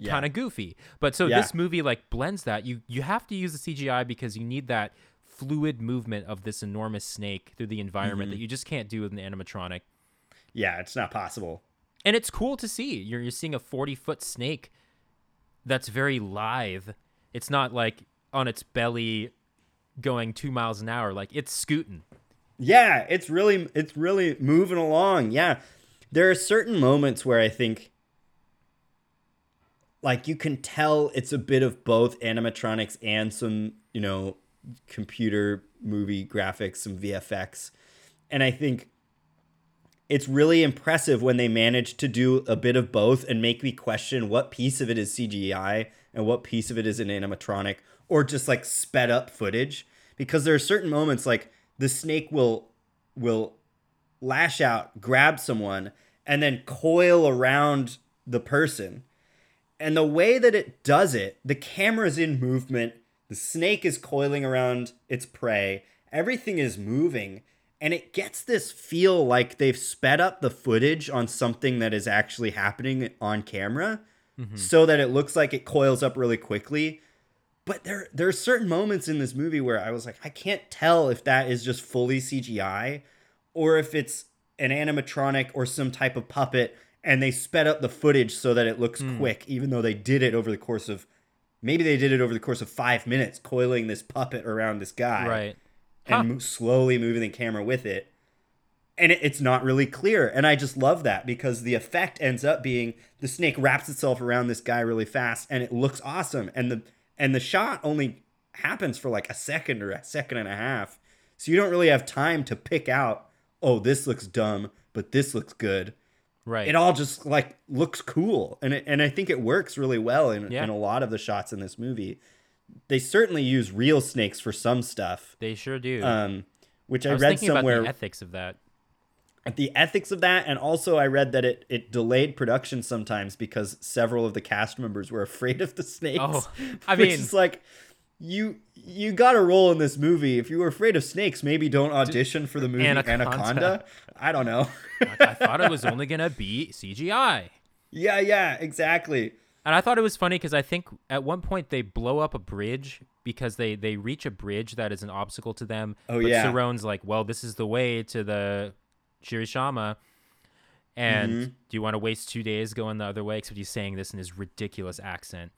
Yeah. kind of goofy but so Yeah. this movie like blends that you you have to use the cgi because you need that fluid movement of this enormous snake through the environment Mm-hmm. that you just can't do with an animatronic Yeah, it's not possible. and it's cool to see you're, you're seeing a 40 foot snake that's very lithe it's not like on its belly going two miles an hour like it's scooting Yeah, it's really it's really moving along. Yeah. There are certain moments where I think like you can tell it's a bit of both animatronics and some, you know, computer movie graphics, some VFX. And I think it's really impressive when they manage to do a bit of both and make me question what piece of it is CGI and what piece of it is an animatronic or just like sped up footage because there are certain moments like the snake will will lash out, grab someone and then coil around the person. And the way that it does it, the camera's in movement, the snake is coiling around its prey, everything is moving, and it gets this feel like they've sped up the footage on something that is actually happening on camera Mm-hmm. so that it looks like it coils up really quickly. But there there are certain moments in this movie where I was like, I can't tell if that is just fully CGI or if it's an animatronic or some type of puppet and they sped up the footage so that it looks Hmm. quick, even though they did it over the course of maybe they did it over the course of five minutes, coiling this puppet around this guy Right. and Huh. mo- slowly moving the camera with it. And it, it's not really clear. And I just love that because the effect ends up being the snake wraps itself around this guy really fast and it looks awesome. And the and the shot only happens for like a second or a second and a half. So you don't really have time to pick out, oh, this looks dumb, but this looks good. Right. It all just like looks cool. And it, and I think it works really well in, Yeah. in a lot of the shots in this movie. They certainly use real snakes for some stuff they sure do. um, which I, I read somewhere. about the ethics of that. the ethics of that, and also I read that it it delayed production sometimes because several of the cast members were afraid of the snakes. Oh, I mean- it's like you you got a role in this movie. If you were afraid of snakes, maybe don't audition for the movie Anaconda. Anaconda. I don't know. I thought it was only gonna be CGI. yeah, yeah, exactly. And I thought it was funny because I think at one point they blow up a bridge because they they reach a bridge that is an obstacle to them. Oh, but yeah. Like, well, this is the way to the Shirishama. And Mm-hmm. do you want to waste two days going the other way? Except he's saying this in his ridiculous accent.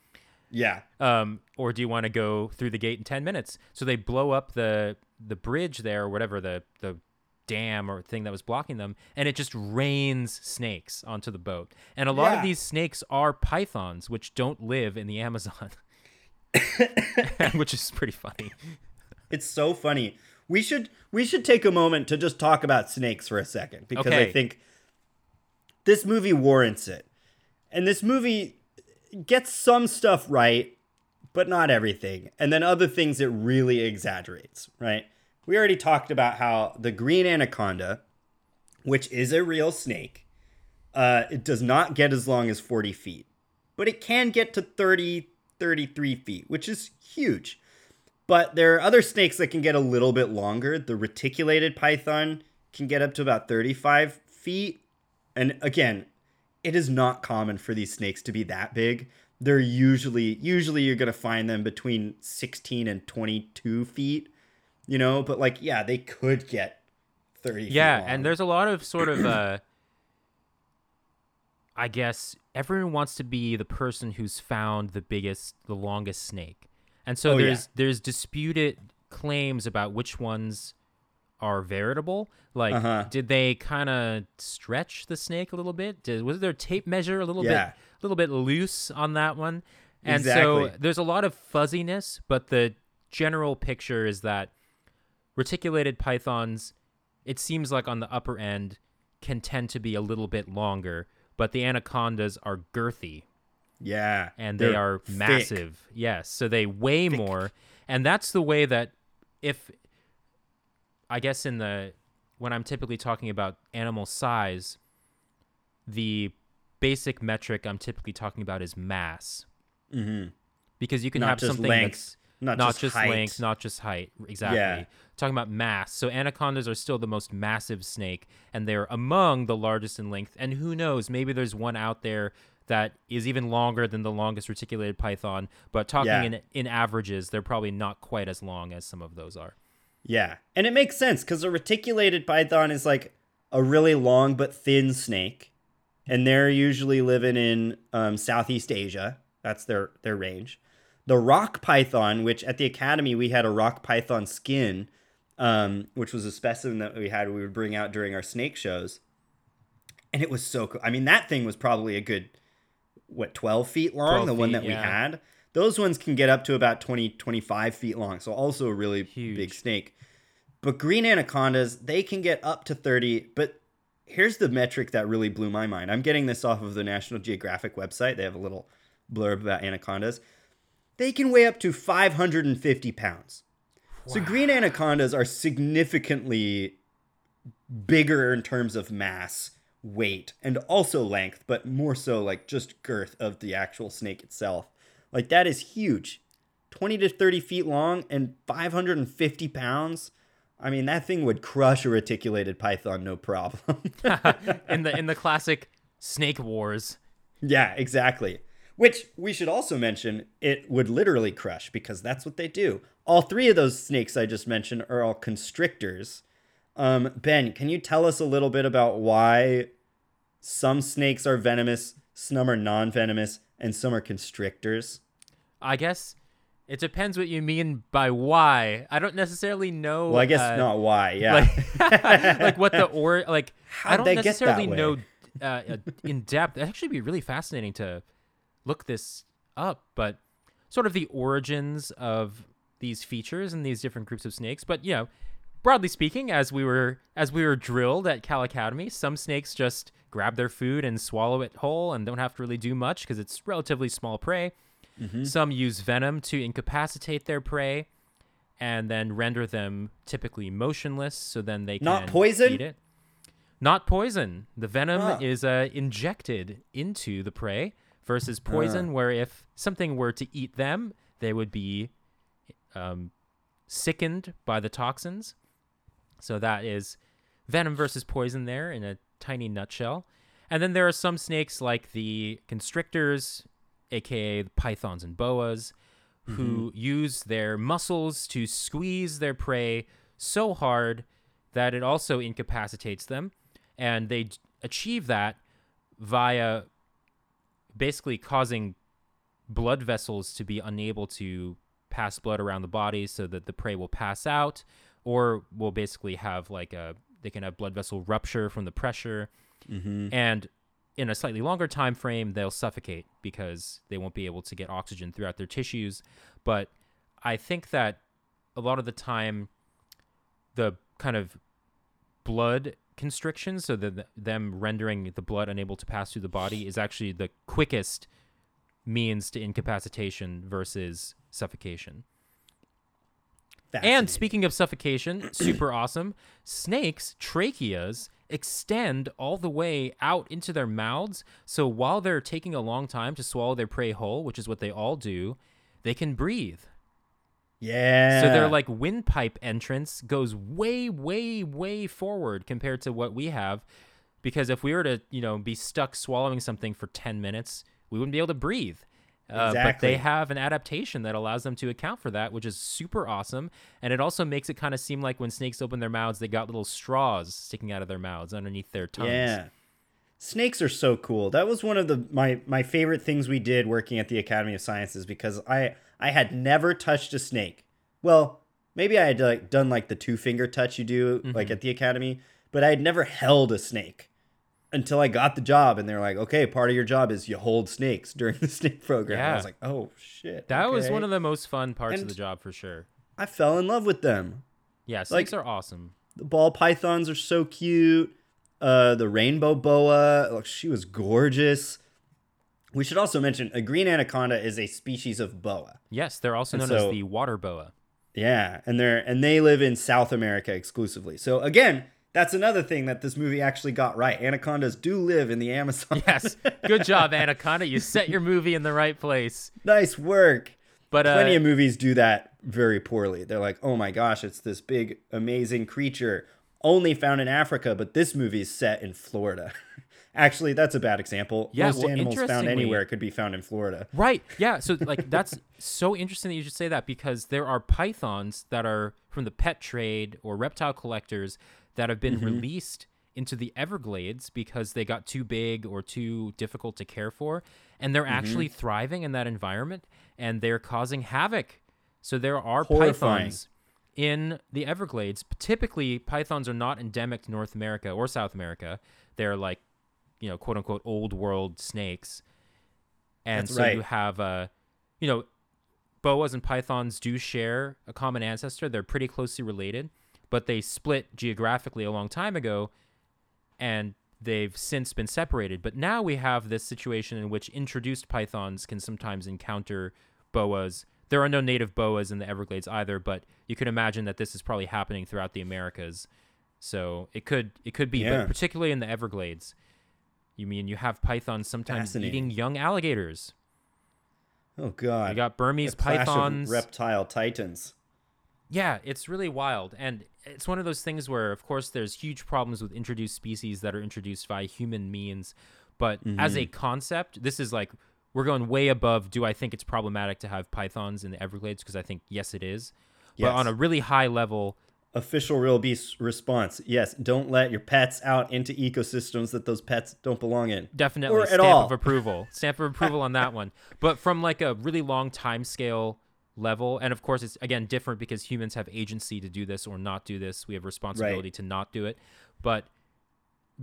Yeah, Um, or do you want to go through the gate in ten minutes? So they blow up the the bridge there, or whatever the the dam or thing that was blocking them, and it just rains snakes onto the boat. And a lot Yeah. of these snakes are pythons, which don't live in the Amazon, which is pretty funny. it's so funny. We should we should take a moment to just talk about snakes for a second because I think this movie warrants it. And this movie gets some stuff right, but not everything. And then other things it really exaggerates, right? We already talked about how the green anaconda, which is a real snake, uh, it does not get as long as 40 feet, but it can get to 30, 33 feet, which is huge. But there are other snakes that can get a little bit longer. The reticulated python can get up to about 35 feet. And again, it is not common for these snakes to be that big. They're usually usually you're gonna find them between 16 and 22 feet, you know. But like, yeah, they could get 30. feet Yeah, and there's a lot of sort of uh I guess everyone wants to be the person who's found the biggest the longest snake. And so Oh, yeah. there's there's disputed claims about which ones are veritable. Like Uh-huh. did they kind of stretch the snake a little bit? Did was their tape measure a little Yeah. bit a little bit loose on that one? And Exactly. so there's a lot of fuzziness, but the general picture is that reticulated pythons it seems like on the upper end can tend to be a little bit longer, but the anacondas are girthy yeah, and they are thick. massive. Yes, so they weigh more, and that's the way that if I guess in the when I'm typically talking about animal size, the basic metric I'm typically talking about is mass. Mm-hmm. Because you can Not have something length, that's not, not just, just height. length, not just height. Exactly. Yeah. Talking about mass. So anacondas are still the most massive snake, and they're among the largest in length. And who knows? Maybe there's one out there that is even longer than the longest reticulated python. But talking Yeah. in in averages, they're probably not quite as long as some of those are. Yeah, and it makes sense because a reticulated python is like a really long but thin snake, and they're usually living in um, Southeast Asia. That's their their range. The rock python, which at the academy we had a rock python skin, um, which was a specimen that we had we would bring out during our snake shows, and it was so cool. I mean, that thing was probably a good what 12 feet long 12 the one feet, that we had those ones can get up to about 20 25 feet long so also a really Huge. big snake. But green anacondas they can get up to 30 but here's the metric that really blew my mind. I'm getting this off of the national geographic website. They have a little blurb about anacondas. They can weigh up to 550 pounds. So green anacondas are significantly bigger in terms of mass weight and also length, but more so like just girth of the actual snake itself. Like that is huge. 20 to 30 feet long and 550 pounds. I mean, that thing would crush a reticulated python, no problem. in the in the classic snake wars. yeah, exactly. Which we should also mention, it would literally crush because that's what they do. All three of those snakes I just mentioned are all constrictors. Um, ben, can you tell us a little bit about why some snakes are venomous, some are non venomous, and some are constrictors? I guess it depends what you mean by why. I don't necessarily know. Well, I guess uh, not why, yeah. Like, like what the or like I How'd don't they necessarily know uh, uh, in depth. It'd actually be really fascinating to look this up, but sort of the origins of these features and these different groups of snakes. But you know, broadly speaking, as we were as we were drilled at Cal Academy, some snakes just grab their food and swallow it whole and don't have to really do much because it's relatively small prey. Mm-hmm. Some use venom to incapacitate their prey and then render them typically motionless so then they can Not poison? eat it. Not poison. The venom Huh. is uh, injected into the prey versus poison, where if something were to eat them, they would be um, sickened by the toxins. So that is venom versus poison there in a tiny nutshell. And then there are some snakes like the constrictors, aka the pythons and boas, who mm-hmm. use their muscles to squeeze their prey so hard that it also incapacitates them. And they d- achieve that via basically causing blood vessels to be unable to pass blood around the body so that the prey will pass out or will basically have like a they can have blood vessel rupture from the pressure. Mm-hmm. And in a slightly longer time frame they'll suffocate because they won't be able to get oxygen throughout their tissues. But i think that a lot of the time the kind of blood constriction so that them rendering the blood unable to pass through the body is actually the quickest means to incapacitation versus suffocation and speaking of suffocation, super awesome. Snakes' tracheas extend all the way out into their mouths. So while they're taking a long time to swallow their prey whole, which is what they all do, they can breathe. yeah. So their like windpipe entrance goes way, way, way forward compared to what we have. Because if we were to, you know, be stuck swallowing something for 10 minutes, we wouldn't be able to breathe. Uh, But they have an adaptation that allows them to account for that, which is super awesome. And it also makes it kind of seem like when snakes open their mouths, they got little straws sticking out of their mouths underneath their tongues. Yeah. Snakes are so cool. That was one of the my my favorite things we did working at the Academy of Sciences because I I had never touched a snake. Well, maybe I had like done like the two finger touch you do like Mm-hmm. at the academy, but I had never held a snake until I got the job and they're like, "Okay, part of your job is you hold snakes during the snake program." And I was like, "Oh shit." That was one of the most fun parts of the job for sure. I fell in love with them. Yeah, snakes Like- are awesome. The ball pythons are so cute. Uh, the rainbow boa, look, she was gorgeous. We should also mention a green anaconda is a species of boa. Yes, they're also known so- as the water boa. Yeah, and they're and they live in South America exclusively. So again, that's another thing that this movie actually got right. Anacondas do live in the Amazon. Yes, good job, Anaconda. You set your movie in the right place. nice work. But uh, Plenty of movies do that very poorly. They're like, "Oh my gosh, it's this big amazing creature only found in Africa, but this movie's set in Florida." Actually, that's a bad example. Yeah, Most well, animals found anywhere could be found in Florida. Right. Yeah. So like that's so interesting that you should say that because there are pythons that are from the pet trade or reptile collectors that have Mm-hmm. been released into the Everglades because they got too big or too difficult to care for and they're actually Mm-hmm. thriving in that environment and they're causing havoc. So there are Horrifying. pythons in the Everglades. Typically pythons are not endemic to North America or South America. They're like, you know, quote unquote old world snakes. And That's so right. you have uh you know, boas and pythons do share a common ancestor. They're pretty closely related, but they split geographically a long time ago and they've since been separated. But now we have this situation in which introduced pythons can sometimes encounter boas. There are no native boas in the Everglades either, but you can imagine that this is probably happening throughout the Americas. So it could it could be, Yeah. but particularly in the Everglades. You mean you have pythons sometimes eating young alligators? Oh god. You got Burmese A clash of pythons. reptile titans. Yeah, it's really wild. And it's one of those things where, of course, there's huge problems with introduced species that are introduced by human means. But as Mm-hmm. a concept, this is like, we're going way above do I think it's problematic to have pythons in the Everglades? Because I think, yes, it is. But on a really high level, Official real beast response. Yes, don't let your pets out into ecosystems that those pets don't belong in. definitely Or stamp of approval. Stamp of approval on that one. But from like a really long time scale level, and of course it's again different because humans have agency to do this or not do this. We have responsibility to not do it. But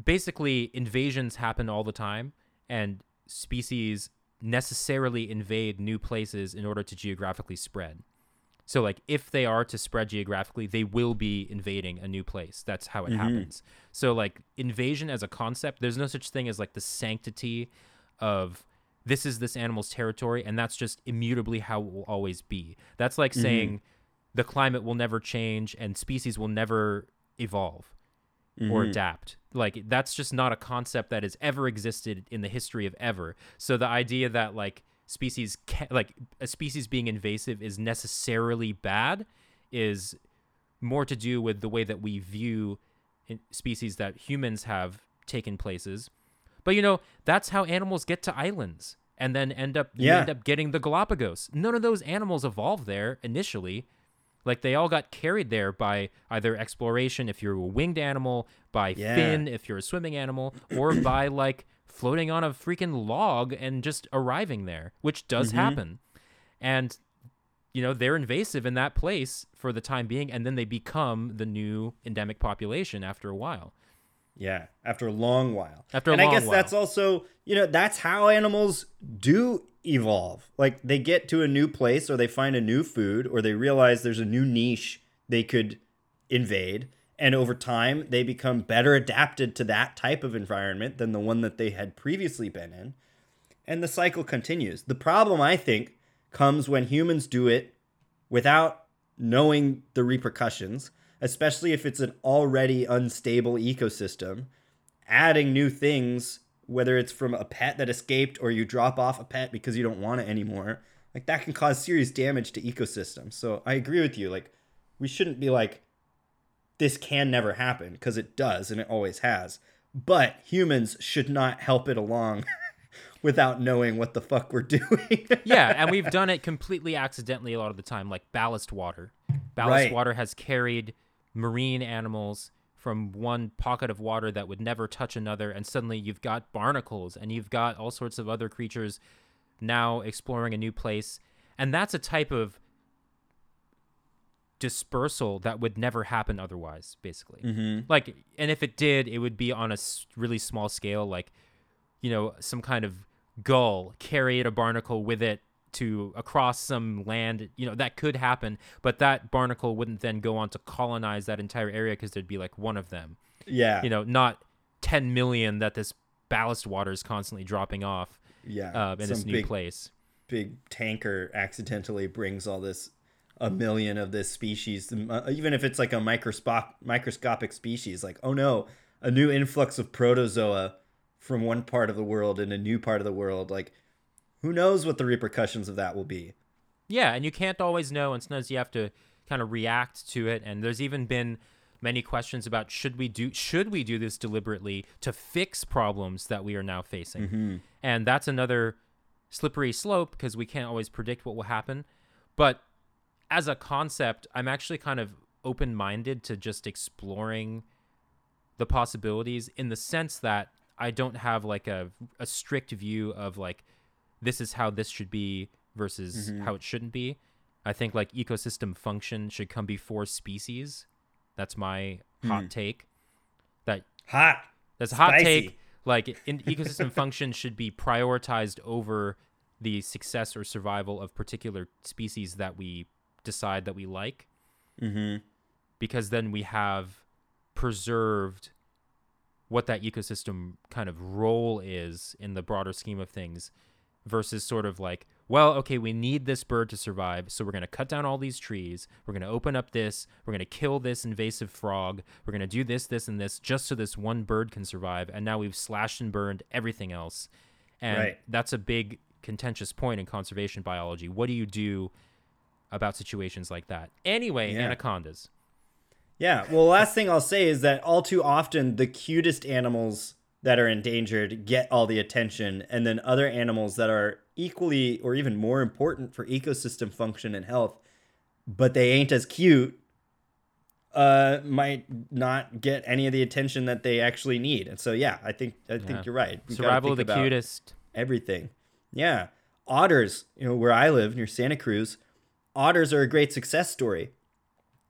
basically invasions happen all the time and species necessarily invade new places in order to geographically spread. So like if they are to spread geographically, they will be invading a new place. That's how it mm-hmm. happens. So like invasion as a concept, there's no such thing as like the sanctity of this is this animal's territory and that's just immutably how it will always be. That's like mm-hmm. saying the climate will never change and species will never evolve or mm-hmm. adapt. Like that's just not a concept that has ever existed in the history of ever. So the idea that like species ca- like a species being invasive is necessarily bad is more to do with the way that we view eh, species that humans have taken places. But you know, that's how animals get to islands and then end up you Yeah. end up getting the Galapagos. None of those animals evolved there initially. Like they all got carried there by either exploration if you're a winged animal, by Yeah. fin if you're a swimming animal, or by like floating on a freaking log and just arriving there, which does mm-hmm. happen. And you know, they're invasive in that place for the time being and then they become the new endemic population after a while. Yeah, after a long while. After a and I guess while. that's also, you know, that's how animals do evolve. Like they get to a new place or they find a new food or they realize there's a new niche they could invade and over time they become better adapted to that type of environment than the one that they had previously been in. And the cycle continues. The problem I think comes when humans do it without knowing the repercussions, especially if it's an already unstable ecosystem, adding new things, whether it's from a pet that escaped or you drop off a pet because you don't want it anymore, like that can cause serious damage to ecosystems. So I agree with you. Like, we shouldn't be like, this can never happen because it does and it always has. But humans should not help it along without knowing what the fuck we're doing. yeah, and we've done it completely accidentally a lot of the time, like ballast water. Ballast Right. water has carried marine animals from one pocket of water that would never touch another, and suddenly you've got barnacles and you've got all sorts of other creatures now exploring a new place. And that's a type of dispersal that would never happen otherwise, basically. mm-hmm. Like, and if it did, it would be on a really small scale, like, you know, some kind of gull carried a barnacle with it to across some land. You know, that could happen, but that barnacle wouldn't then go on to colonize that entire area because there'd be like one of them. Yeah. You know, not 10 million that this ballast water is constantly dropping off yeah. uh, in this new big, place. big tanker accidentally brings all this, a million of this species, uh, even if it's like a microspo- microscopic species, like, oh no, a new influx of protozoa from one part of the world in a new part of the world. Like, who knows what the repercussions of that will be? Yeah, and you can't always know, and sometimes you have to kind of react to it. And there's even been many questions about should we do should we do this deliberately to fix problems that we are now facing, mm-hmm. and that's another slippery slope because we can't always predict what will happen. But as a concept, I'm actually kind of open minded to just exploring the possibilities in the sense that I don't have like a, a strict view of like this is how this should be versus how it shouldn't be. I think like ecosystem function should come before species. That's my hot take. That Hot. that's a hot Spicy. take. Like in ecosystem function should be prioritized over the success or survival of particular species that we decide that we like Mm-hmm. because then we have preserved what that ecosystem kind of role is in the broader scheme of things versus sort of like well, okay, we need this bird to survive, so we're going to cut down all these trees. We're going to open up this. We're going to kill this invasive frog. We're going to do this, this, and this just so this one bird can survive. And now we've slashed and burned everything else. And Right. that's a big contentious point in conservation biology. What do you do about situations like that? Anyway, Yeah. anacondas. Yeah. Well, last thing I'll say is that all too often the cutest animals that are endangered get all the attention, and then other animals that are equally or even more important for ecosystem function and health, but they ain't as cute, uh, might not get any of the attention that they actually need. And so, yeah, I think I think you're right. Gotta Survival of the cutest. everything. Yeah. Otters, you know, where I live near Santa Cruz, otters are a great success story.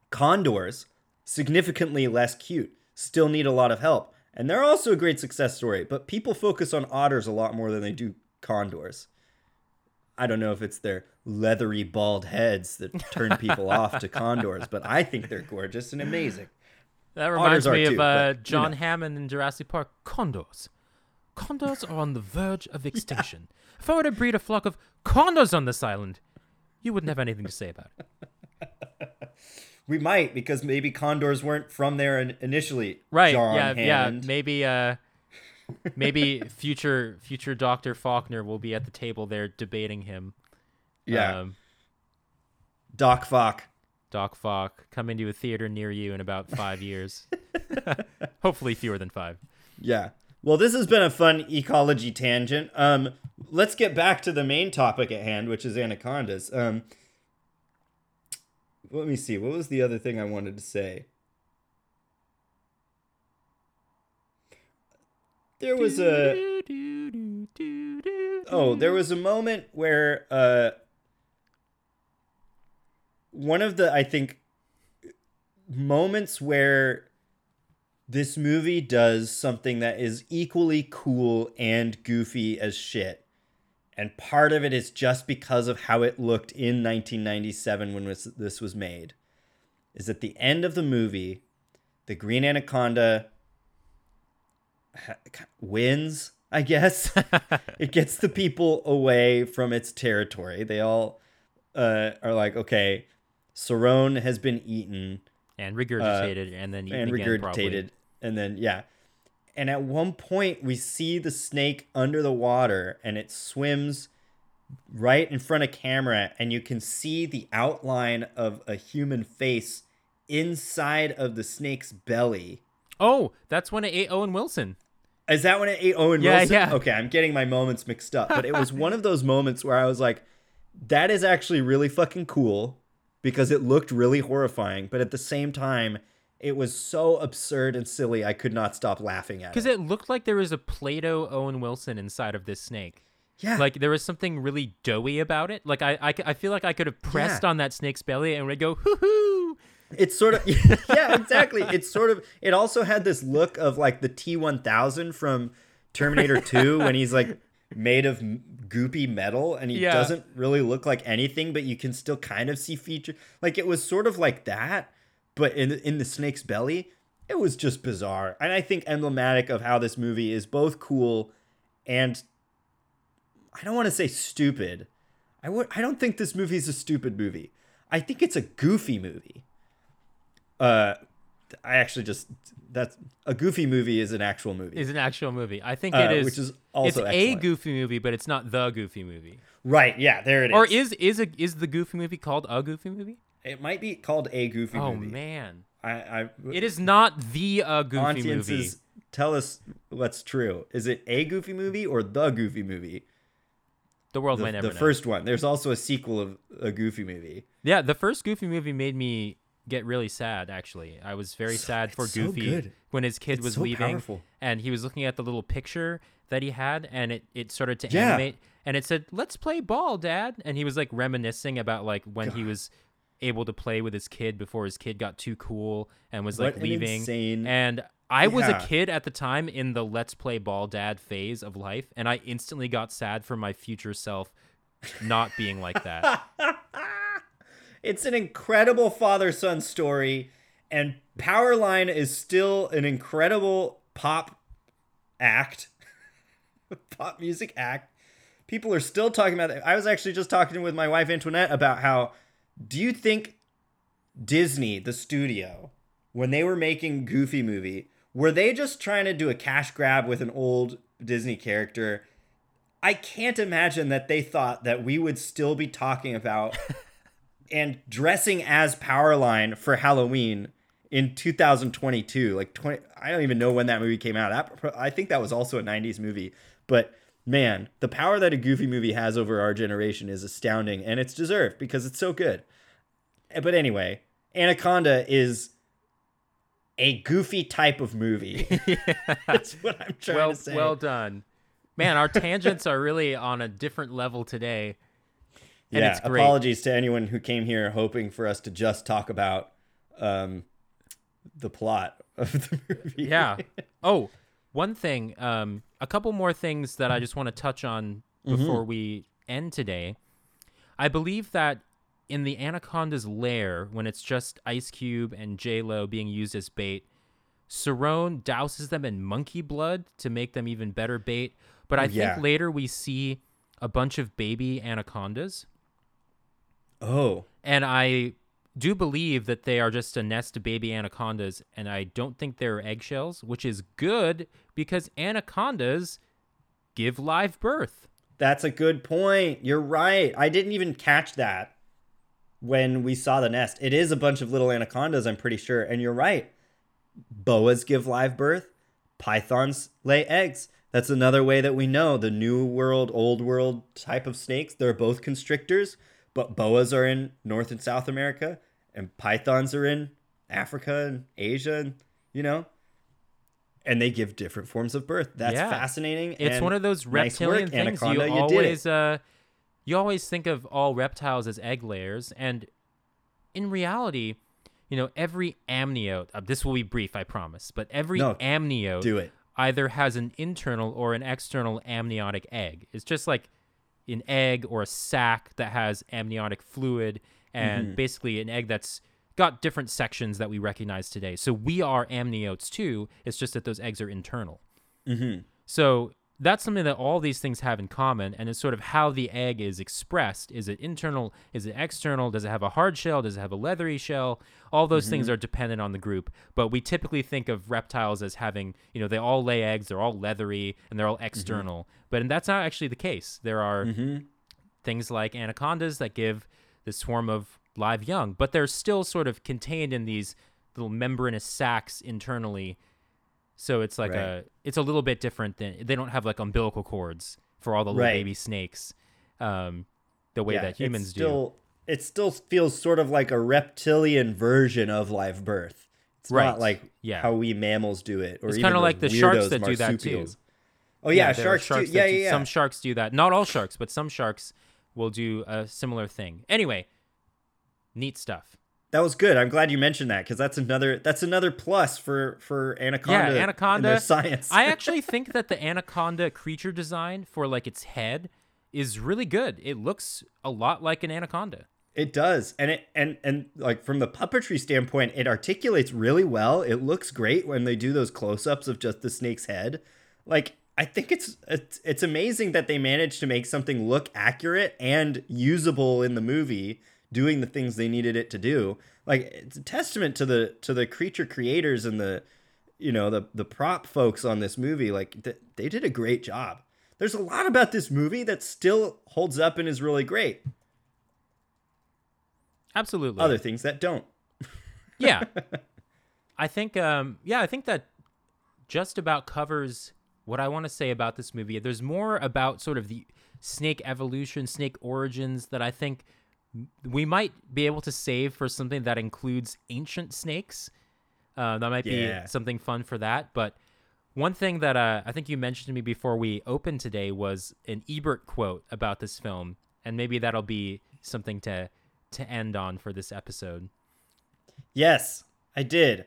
Condors, significantly less cute, still need a lot of help. And they're also a great success story, but people focus on otters a lot more than they do condors. I don't know if it's their leathery bald heads that turn people off to condors, but I think they're gorgeous and amazing. That reminds me too, of but, uh, you John know. Hammond in Jurassic Park. Condors. Condors are on the verge of extinction. If I were to breed a flock of condors on this island, you wouldn't have anything to say about it. We might because maybe condors weren't from there initially. Right? John yeah, yeah. Maybe, uh, maybe future future Doctor Faulkner will be at the table there debating him. Yeah. Um, Doc Fock. Doc Falk coming to a theater near you in about five years. Hopefully fewer than five. Yeah. Well, this has been a fun ecology tangent. Um, let's get back to the main topic at hand, which is anacondas. Um, let me see. What was the other thing I wanted to say? There was a oh, there was a moment where uh, one of the I think moments where this movie does something that is equally cool and goofy as shit. And part of it is just because of how it looked in 1997 when was, this was made. Is at the end of the movie, the Green Anaconda ha- wins, I guess. it gets the people away from its territory. They all uh, are like, okay, Serone has been eaten and regurgitated and then eaten and again, regurgitated probably. and then yeah and at one point we see the snake under the water and it swims right in front of camera and you can see the outline of a human face inside of the snake's belly Oh, that's when it ate Owen Wilson. is that when it ate Owen Yeah, Wilson? yeah. Okay, I'm getting my moments mixed up, but it was one of those moments where I was like, that is actually really fucking cool because it looked really horrifying, but at the same time, it was so absurd and silly I could not stop laughing at it. Because it. looked like there was a Play-Doh Owen Wilson inside of this snake. Yeah. Like there was something really doughy about it. Like I, I feel like I could have pressed Yeah. on that snake's belly and would go hoo hoo. It's sort of yeah, exactly. It's sort of it also had this look of like the T1000 from Terminator 2 when he's like made of goopy metal and he Yeah. doesn't really look like anything but you can still kind of see feature like it was sort of like that but in in the snake's belly it was just bizarre and I think emblematic of how this movie is both cool and I don't want to say stupid. I would I don't think this movie is a stupid movie. I think it's a goofy movie. Uh I actually just that's a goofy movie is an actual movie. Is an actual movie. I think Uh, it is. which is also it's a goofy movie, but it's not the goofy movie. right, yeah, there it is. Or is is a is the goofy movie called a goofy movie? It might be called a goofy oh movie. man, I I it is not the uh, goofy movie. tell us what's true. Is it a goofy movie or the goofy movie? The world The, might never the know. first one. There's also a sequel of a goofy movie. Yeah, the first Goofy movie made me get really sad. Actually, I was very So- sad for it's so Goofy when his kid It's was so leaving, powerful. and he was looking at the little picture that he had, and it it started to Yeah. animate, and it said, "Let's play ball, Dad," and he was like reminiscing about like when he was able to play with his kid before his kid got too cool and was like What an leaving. insane- And I was a kid at the time in the let's play ball dad phase of life, and I instantly got sad for my future self not being like that. It's an incredible father son story, and Powerline is still an incredible pop act, pop music act. people are still talking about it. I was actually just talking with my wife Antoinette about how do you think Disney, the studio, when they were making Goofy movie, were they just trying to do a cash grab with an old Disney character? I can't imagine that they thought that we would still be talking about and dressing as Powerline for Halloween in 2022. Like 20 I don't even know when that movie came out. I think that was also a 90s movie, but man, the power that a Goofy movie has over our generation is astounding and it's deserved because it's so good. But anyway, Anaconda is a goofy type of movie. That's what I'm trying well, to say. well done, man. Our tangents are really on a different level today. And yeah, it's great. apologies to anyone who came here hoping for us to just talk about um, the plot of the movie. Yeah. Oh, one thing, um, a couple more things that I just want to touch on before we end today. I believe that in the Anaconda's lair, when it's just Ice Cube and J Lo being used as bait, Serone douses them in monkey blood to make them even better bait. But I think later we see a bunch of baby anacondas. Oh, And I do believe that they are just a nest of baby anacondas, and I don't think they're eggshells, which is good because anacondas give live birth. that's a good point. You're right. I didn't even catch that when we saw the nest. It is a bunch of little anacondas, I'm pretty sure. And you're right. Boas give live birth, pythons lay eggs. That's another way that we know the new world, old world type of snakes. They're both constrictors, but boas are in North and South America, and pythons are in Africa and Asia, and you know, and they give different forms of birth. That's Yeah. fascinating. It's one of those nice reptilian work, things Anaconda, you you always uh you always think of all reptiles as egg layers and in reality, you know, every amniote, uh, this will be brief, I promise, but every No, amniote Do it. either has an internal or an external amniotic egg. It's just like an egg or a sac that has amniotic fluid and Mm-hmm. basically an egg that's got different sections that we recognize today. So we are amniotes too. It's just that those eggs are internal. Mm-hmm. So that's something that all these things have in common, and it's sort of how the egg is expressed. Is it internal? Is it external? Does it have a hard shell? Does it have a leathery shell? All those things are dependent on the group. But we typically think of reptiles as having, you know, they all lay eggs, they're all leathery, and they're all external. But and that's not actually the case. There are Mm-hmm. things like anacondas that give this swarm of live young, but they're still sort of contained in these little membranous sacs internally. So it's like Right. a it's a little bit different than they don't have like umbilical cords for all the little Right. baby snakes, um, the way that humans still, do. It still feels sort of like a reptilian version of live birth. It's Right. not like Yeah. how we mammals do it, or It's even kinda like the sharks that do that too. Oh yeah, there are sharks, do. Yeah, do- yeah, yeah. Some sharks do that. Not all sharks, but some sharks will do a similar thing. Anyway, neat stuff. That was good. I'm glad you mentioned that because that's another that's another plus for for anaconda. Yeah, anaconda. science. I actually think that the anaconda creature design for like its head is really good. It looks a lot like an anaconda. It does. And it and and like from the puppetry standpoint, it articulates really well. It looks great when they do those close-ups of just the snake's head. Like I think it's it's, it's amazing that they managed to make something look accurate and usable in the movie doing the things they needed it to do. Like it's a testament to the to the creature creators and the you know the the prop folks on this movie like th- they did a great job. There's a lot about this movie that still holds up and is really great. Absolutely. Other things that don't. yeah. I think um yeah, I think that just about covers what I want to say about this movie. There's more about sort of the snake evolution, snake origins that I think we might be able to save for something that includes ancient snakes. Uh, that might Yeah. be something fun for that. But one thing that uh, I think you mentioned to me before we opened today was an Ebert quote about this film, and maybe that'll be something to to end on for this episode. Yes, I did.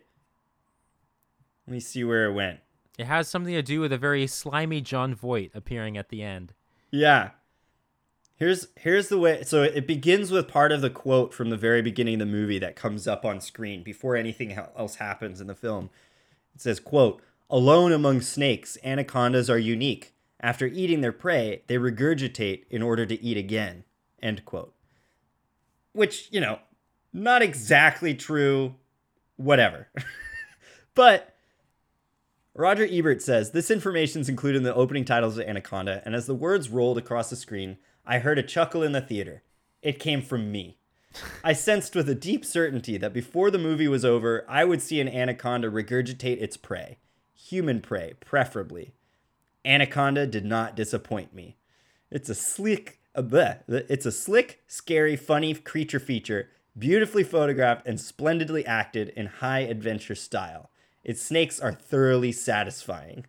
Let me see where it went. It has something to do with a very slimy Jon Voight appearing at the end. Yeah. Here's here's the way so it begins with part of the quote from the very beginning of the movie that comes up on screen before anything else happens in the film. It says, quote, "Alone among snakes, anacondas are unique. After eating their prey, they regurgitate in order to eat again. End quote. Which, you know, not exactly true, whatever. but Roger Ebert says this information is included in the opening titles of Anaconda, and as the words rolled across the screen, I heard a chuckle in the theater. It came from me. I sensed with a deep certainty that before the movie was over, I would see an anaconda regurgitate its prey, human prey, preferably. Anaconda did not disappoint me. It's a slick, uh, bleh, it's a slick, scary, funny creature feature, beautifully photographed and splendidly acted in high adventure style. Its snakes are thoroughly satisfying.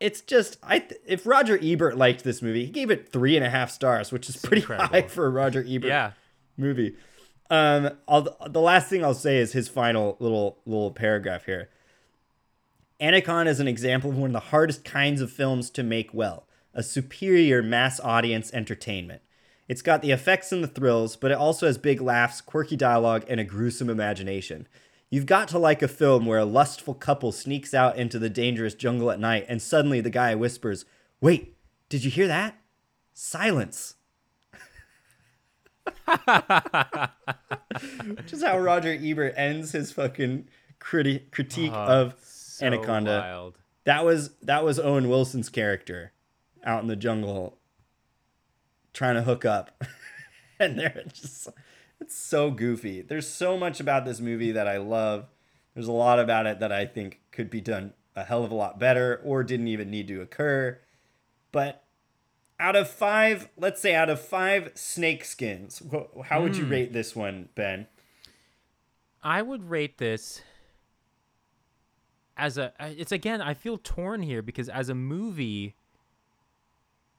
It's just I th- if Roger Ebert liked this movie, he gave it three and a half stars, which is pretty incredible. high for a Roger Ebert Yeah. movie. Um, I'll, the last thing I'll say is his final little little paragraph here. Anaconda is an example of one of the hardest kinds of films to make well, a superior mass audience entertainment. It's got the effects and the thrills, but it also has big laughs, quirky dialogue, and a gruesome imagination. You've got to like a film where a lustful couple sneaks out into the dangerous jungle at night and suddenly the guy whispers, Wait, did you hear that? Silence. Which is how Roger Ebert ends his fucking criti- critique ah, of So Anaconda. wild. That was that was Owen Wilson's character out in the jungle trying to hook up. and they're just it's so goofy. There's so much about this movie that I love. There's a lot about it that I think could be done a hell of a lot better or didn't even need to occur. But out of 5, let's say out of 5 snake skins, how would you hmm. rate this one, Ben? I would rate this as a. it's again I feel torn here because as a movie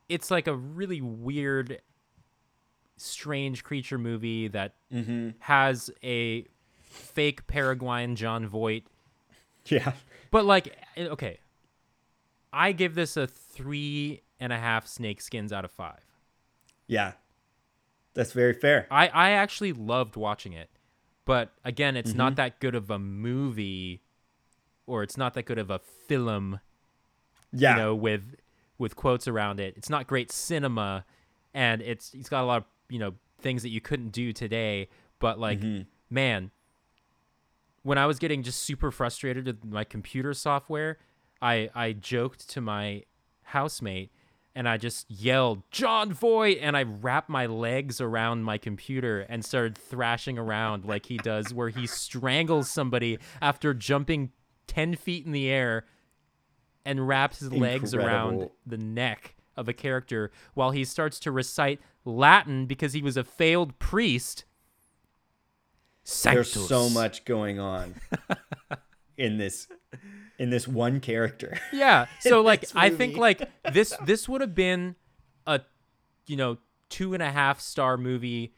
it's like a really weird strange creature movie that mm-hmm. has a fake Paraguayan Jon Voight Yeah. but like okay I give this a three and a half snake skins out of five Yeah. That's very fair. I, I actually loved watching it. But again, it's not mm-hmm. that good of a movie or it's not that good of a film, Yeah. you know, with with quotes around it. It's not great cinema and it's it's got a lot of, you know, things that you couldn't do today, but like mm-hmm. man, when I was getting just super frustrated with my computer software, I I joked to my housemate and I just yelled Jon Voight and I wrapped my legs around my computer and started thrashing around like he does where he strangles somebody after jumping 10 feet in the air and wraps his legs around the neck of a character while he starts to recite Latin because he was a failed priest. There's so much going on in this in this one character. Yeah. So like I think like this this would have been a you know two and a half star movie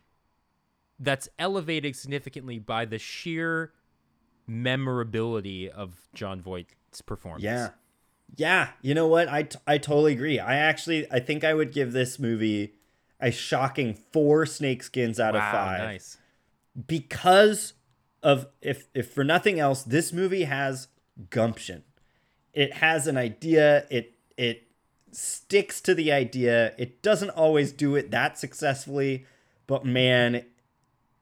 that's elevated significantly by the sheer memorability of Jon Voight's performance. Yeah. Yeah, you know what? I, t- I totally agree. I actually I think I would give this movie a shocking 4 snake skins out Wow, of 5 nice. because of if if for nothing else this movie has gumption. It has an idea, it it sticks to the idea. It doesn't always do it that successfully, but man,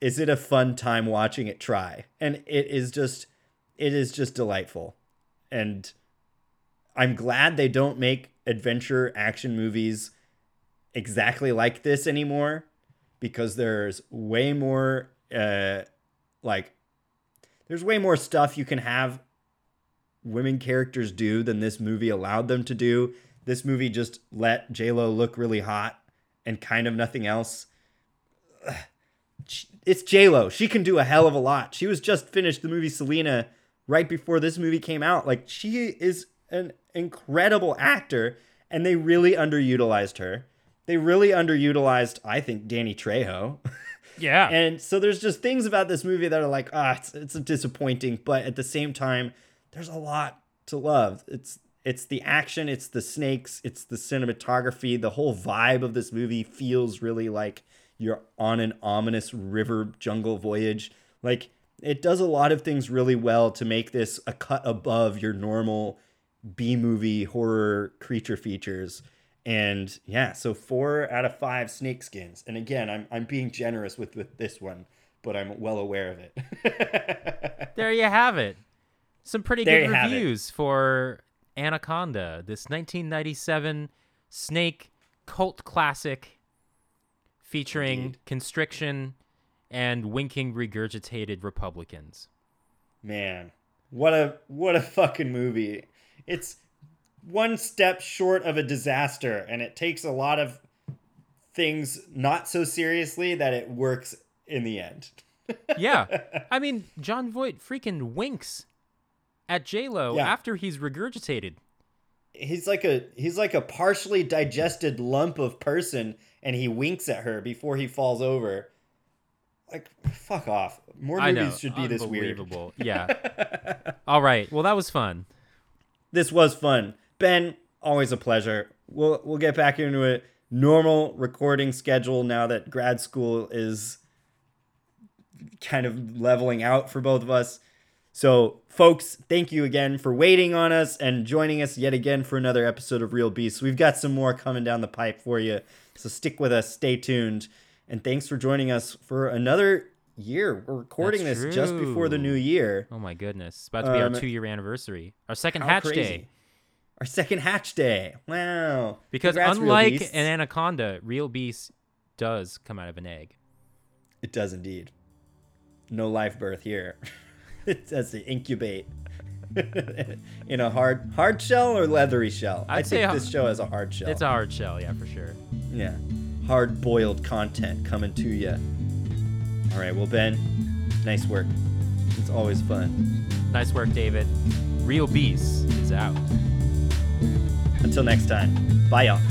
is it a fun time watching it try. And it is just it is just delightful. And I'm glad they don't make adventure action movies exactly like this anymore because there's way more uh like there's way more stuff you can have women characters do than this movie allowed them to do. This movie just let J-Lo look really hot and kind of nothing else. It's J-Lo. She can do a hell of a lot. She was just finished the movie Selena right before this movie came out. Like she is an incredible actor and they really underutilized her. They really underutilized, I think, Danny Trejo. Yeah. And so there's just things about this movie that are like, ah, it's, it's disappointing, but at the same time, there's a lot to love. It's it's the action, it's the snakes, it's the cinematography, the whole vibe of this movie feels really like you're on an ominous river jungle voyage. Like it does a lot of things really well to make this a cut above your normal B movie horror creature features. And yeah, so four out of five snake skins. And again, I'm I'm being generous with with this one, but I'm well aware of it. there you have it. Some pretty There good you have it. reviews for Anaconda, this 1997 snake cult classic featuring Indeed. constriction and winking regurgitated Republicans. Man, what a what a fucking movie. It's one step short of a disaster and it takes a lot of things not so seriously that it works in the end. Yeah. I mean, Jon Voight freaking winks at J-Lo Yeah. after he's regurgitated. He's like a he's like a partially digested lump of person and he winks at her before he falls over. Like fuck off. More I movies know. should be this weird. Yeah. All right. Well, that was fun. this was fun. Ben, always a pleasure. We'll we'll get back into a normal recording schedule now that grad school is kind of leveling out for both of us. So, folks, thank you again for waiting on us and joining us yet again for another episode of Real Beasts. We've got some more coming down the pipe for you. So stick with us, stay tuned, and thanks for joining us for another year. We're recording That's this just before the new year. Oh my goodness. It's about to be Um, our two year anniversary. Our second hatch crazy. day. Our second hatch day. Wow. Because Congrats, unlike an anaconda, real beast does come out of an egg. It does indeed. No live birth here. it says to incubate in a hard hard shell or leathery shell. i I'd say think this show has a hard shell. It's a hard shell, yeah, for sure. yeah, hard boiled content coming to you. All right, well Ben, nice work. It's always fun. Nice work, David. Real Beast is out. Until next time, bye y'all.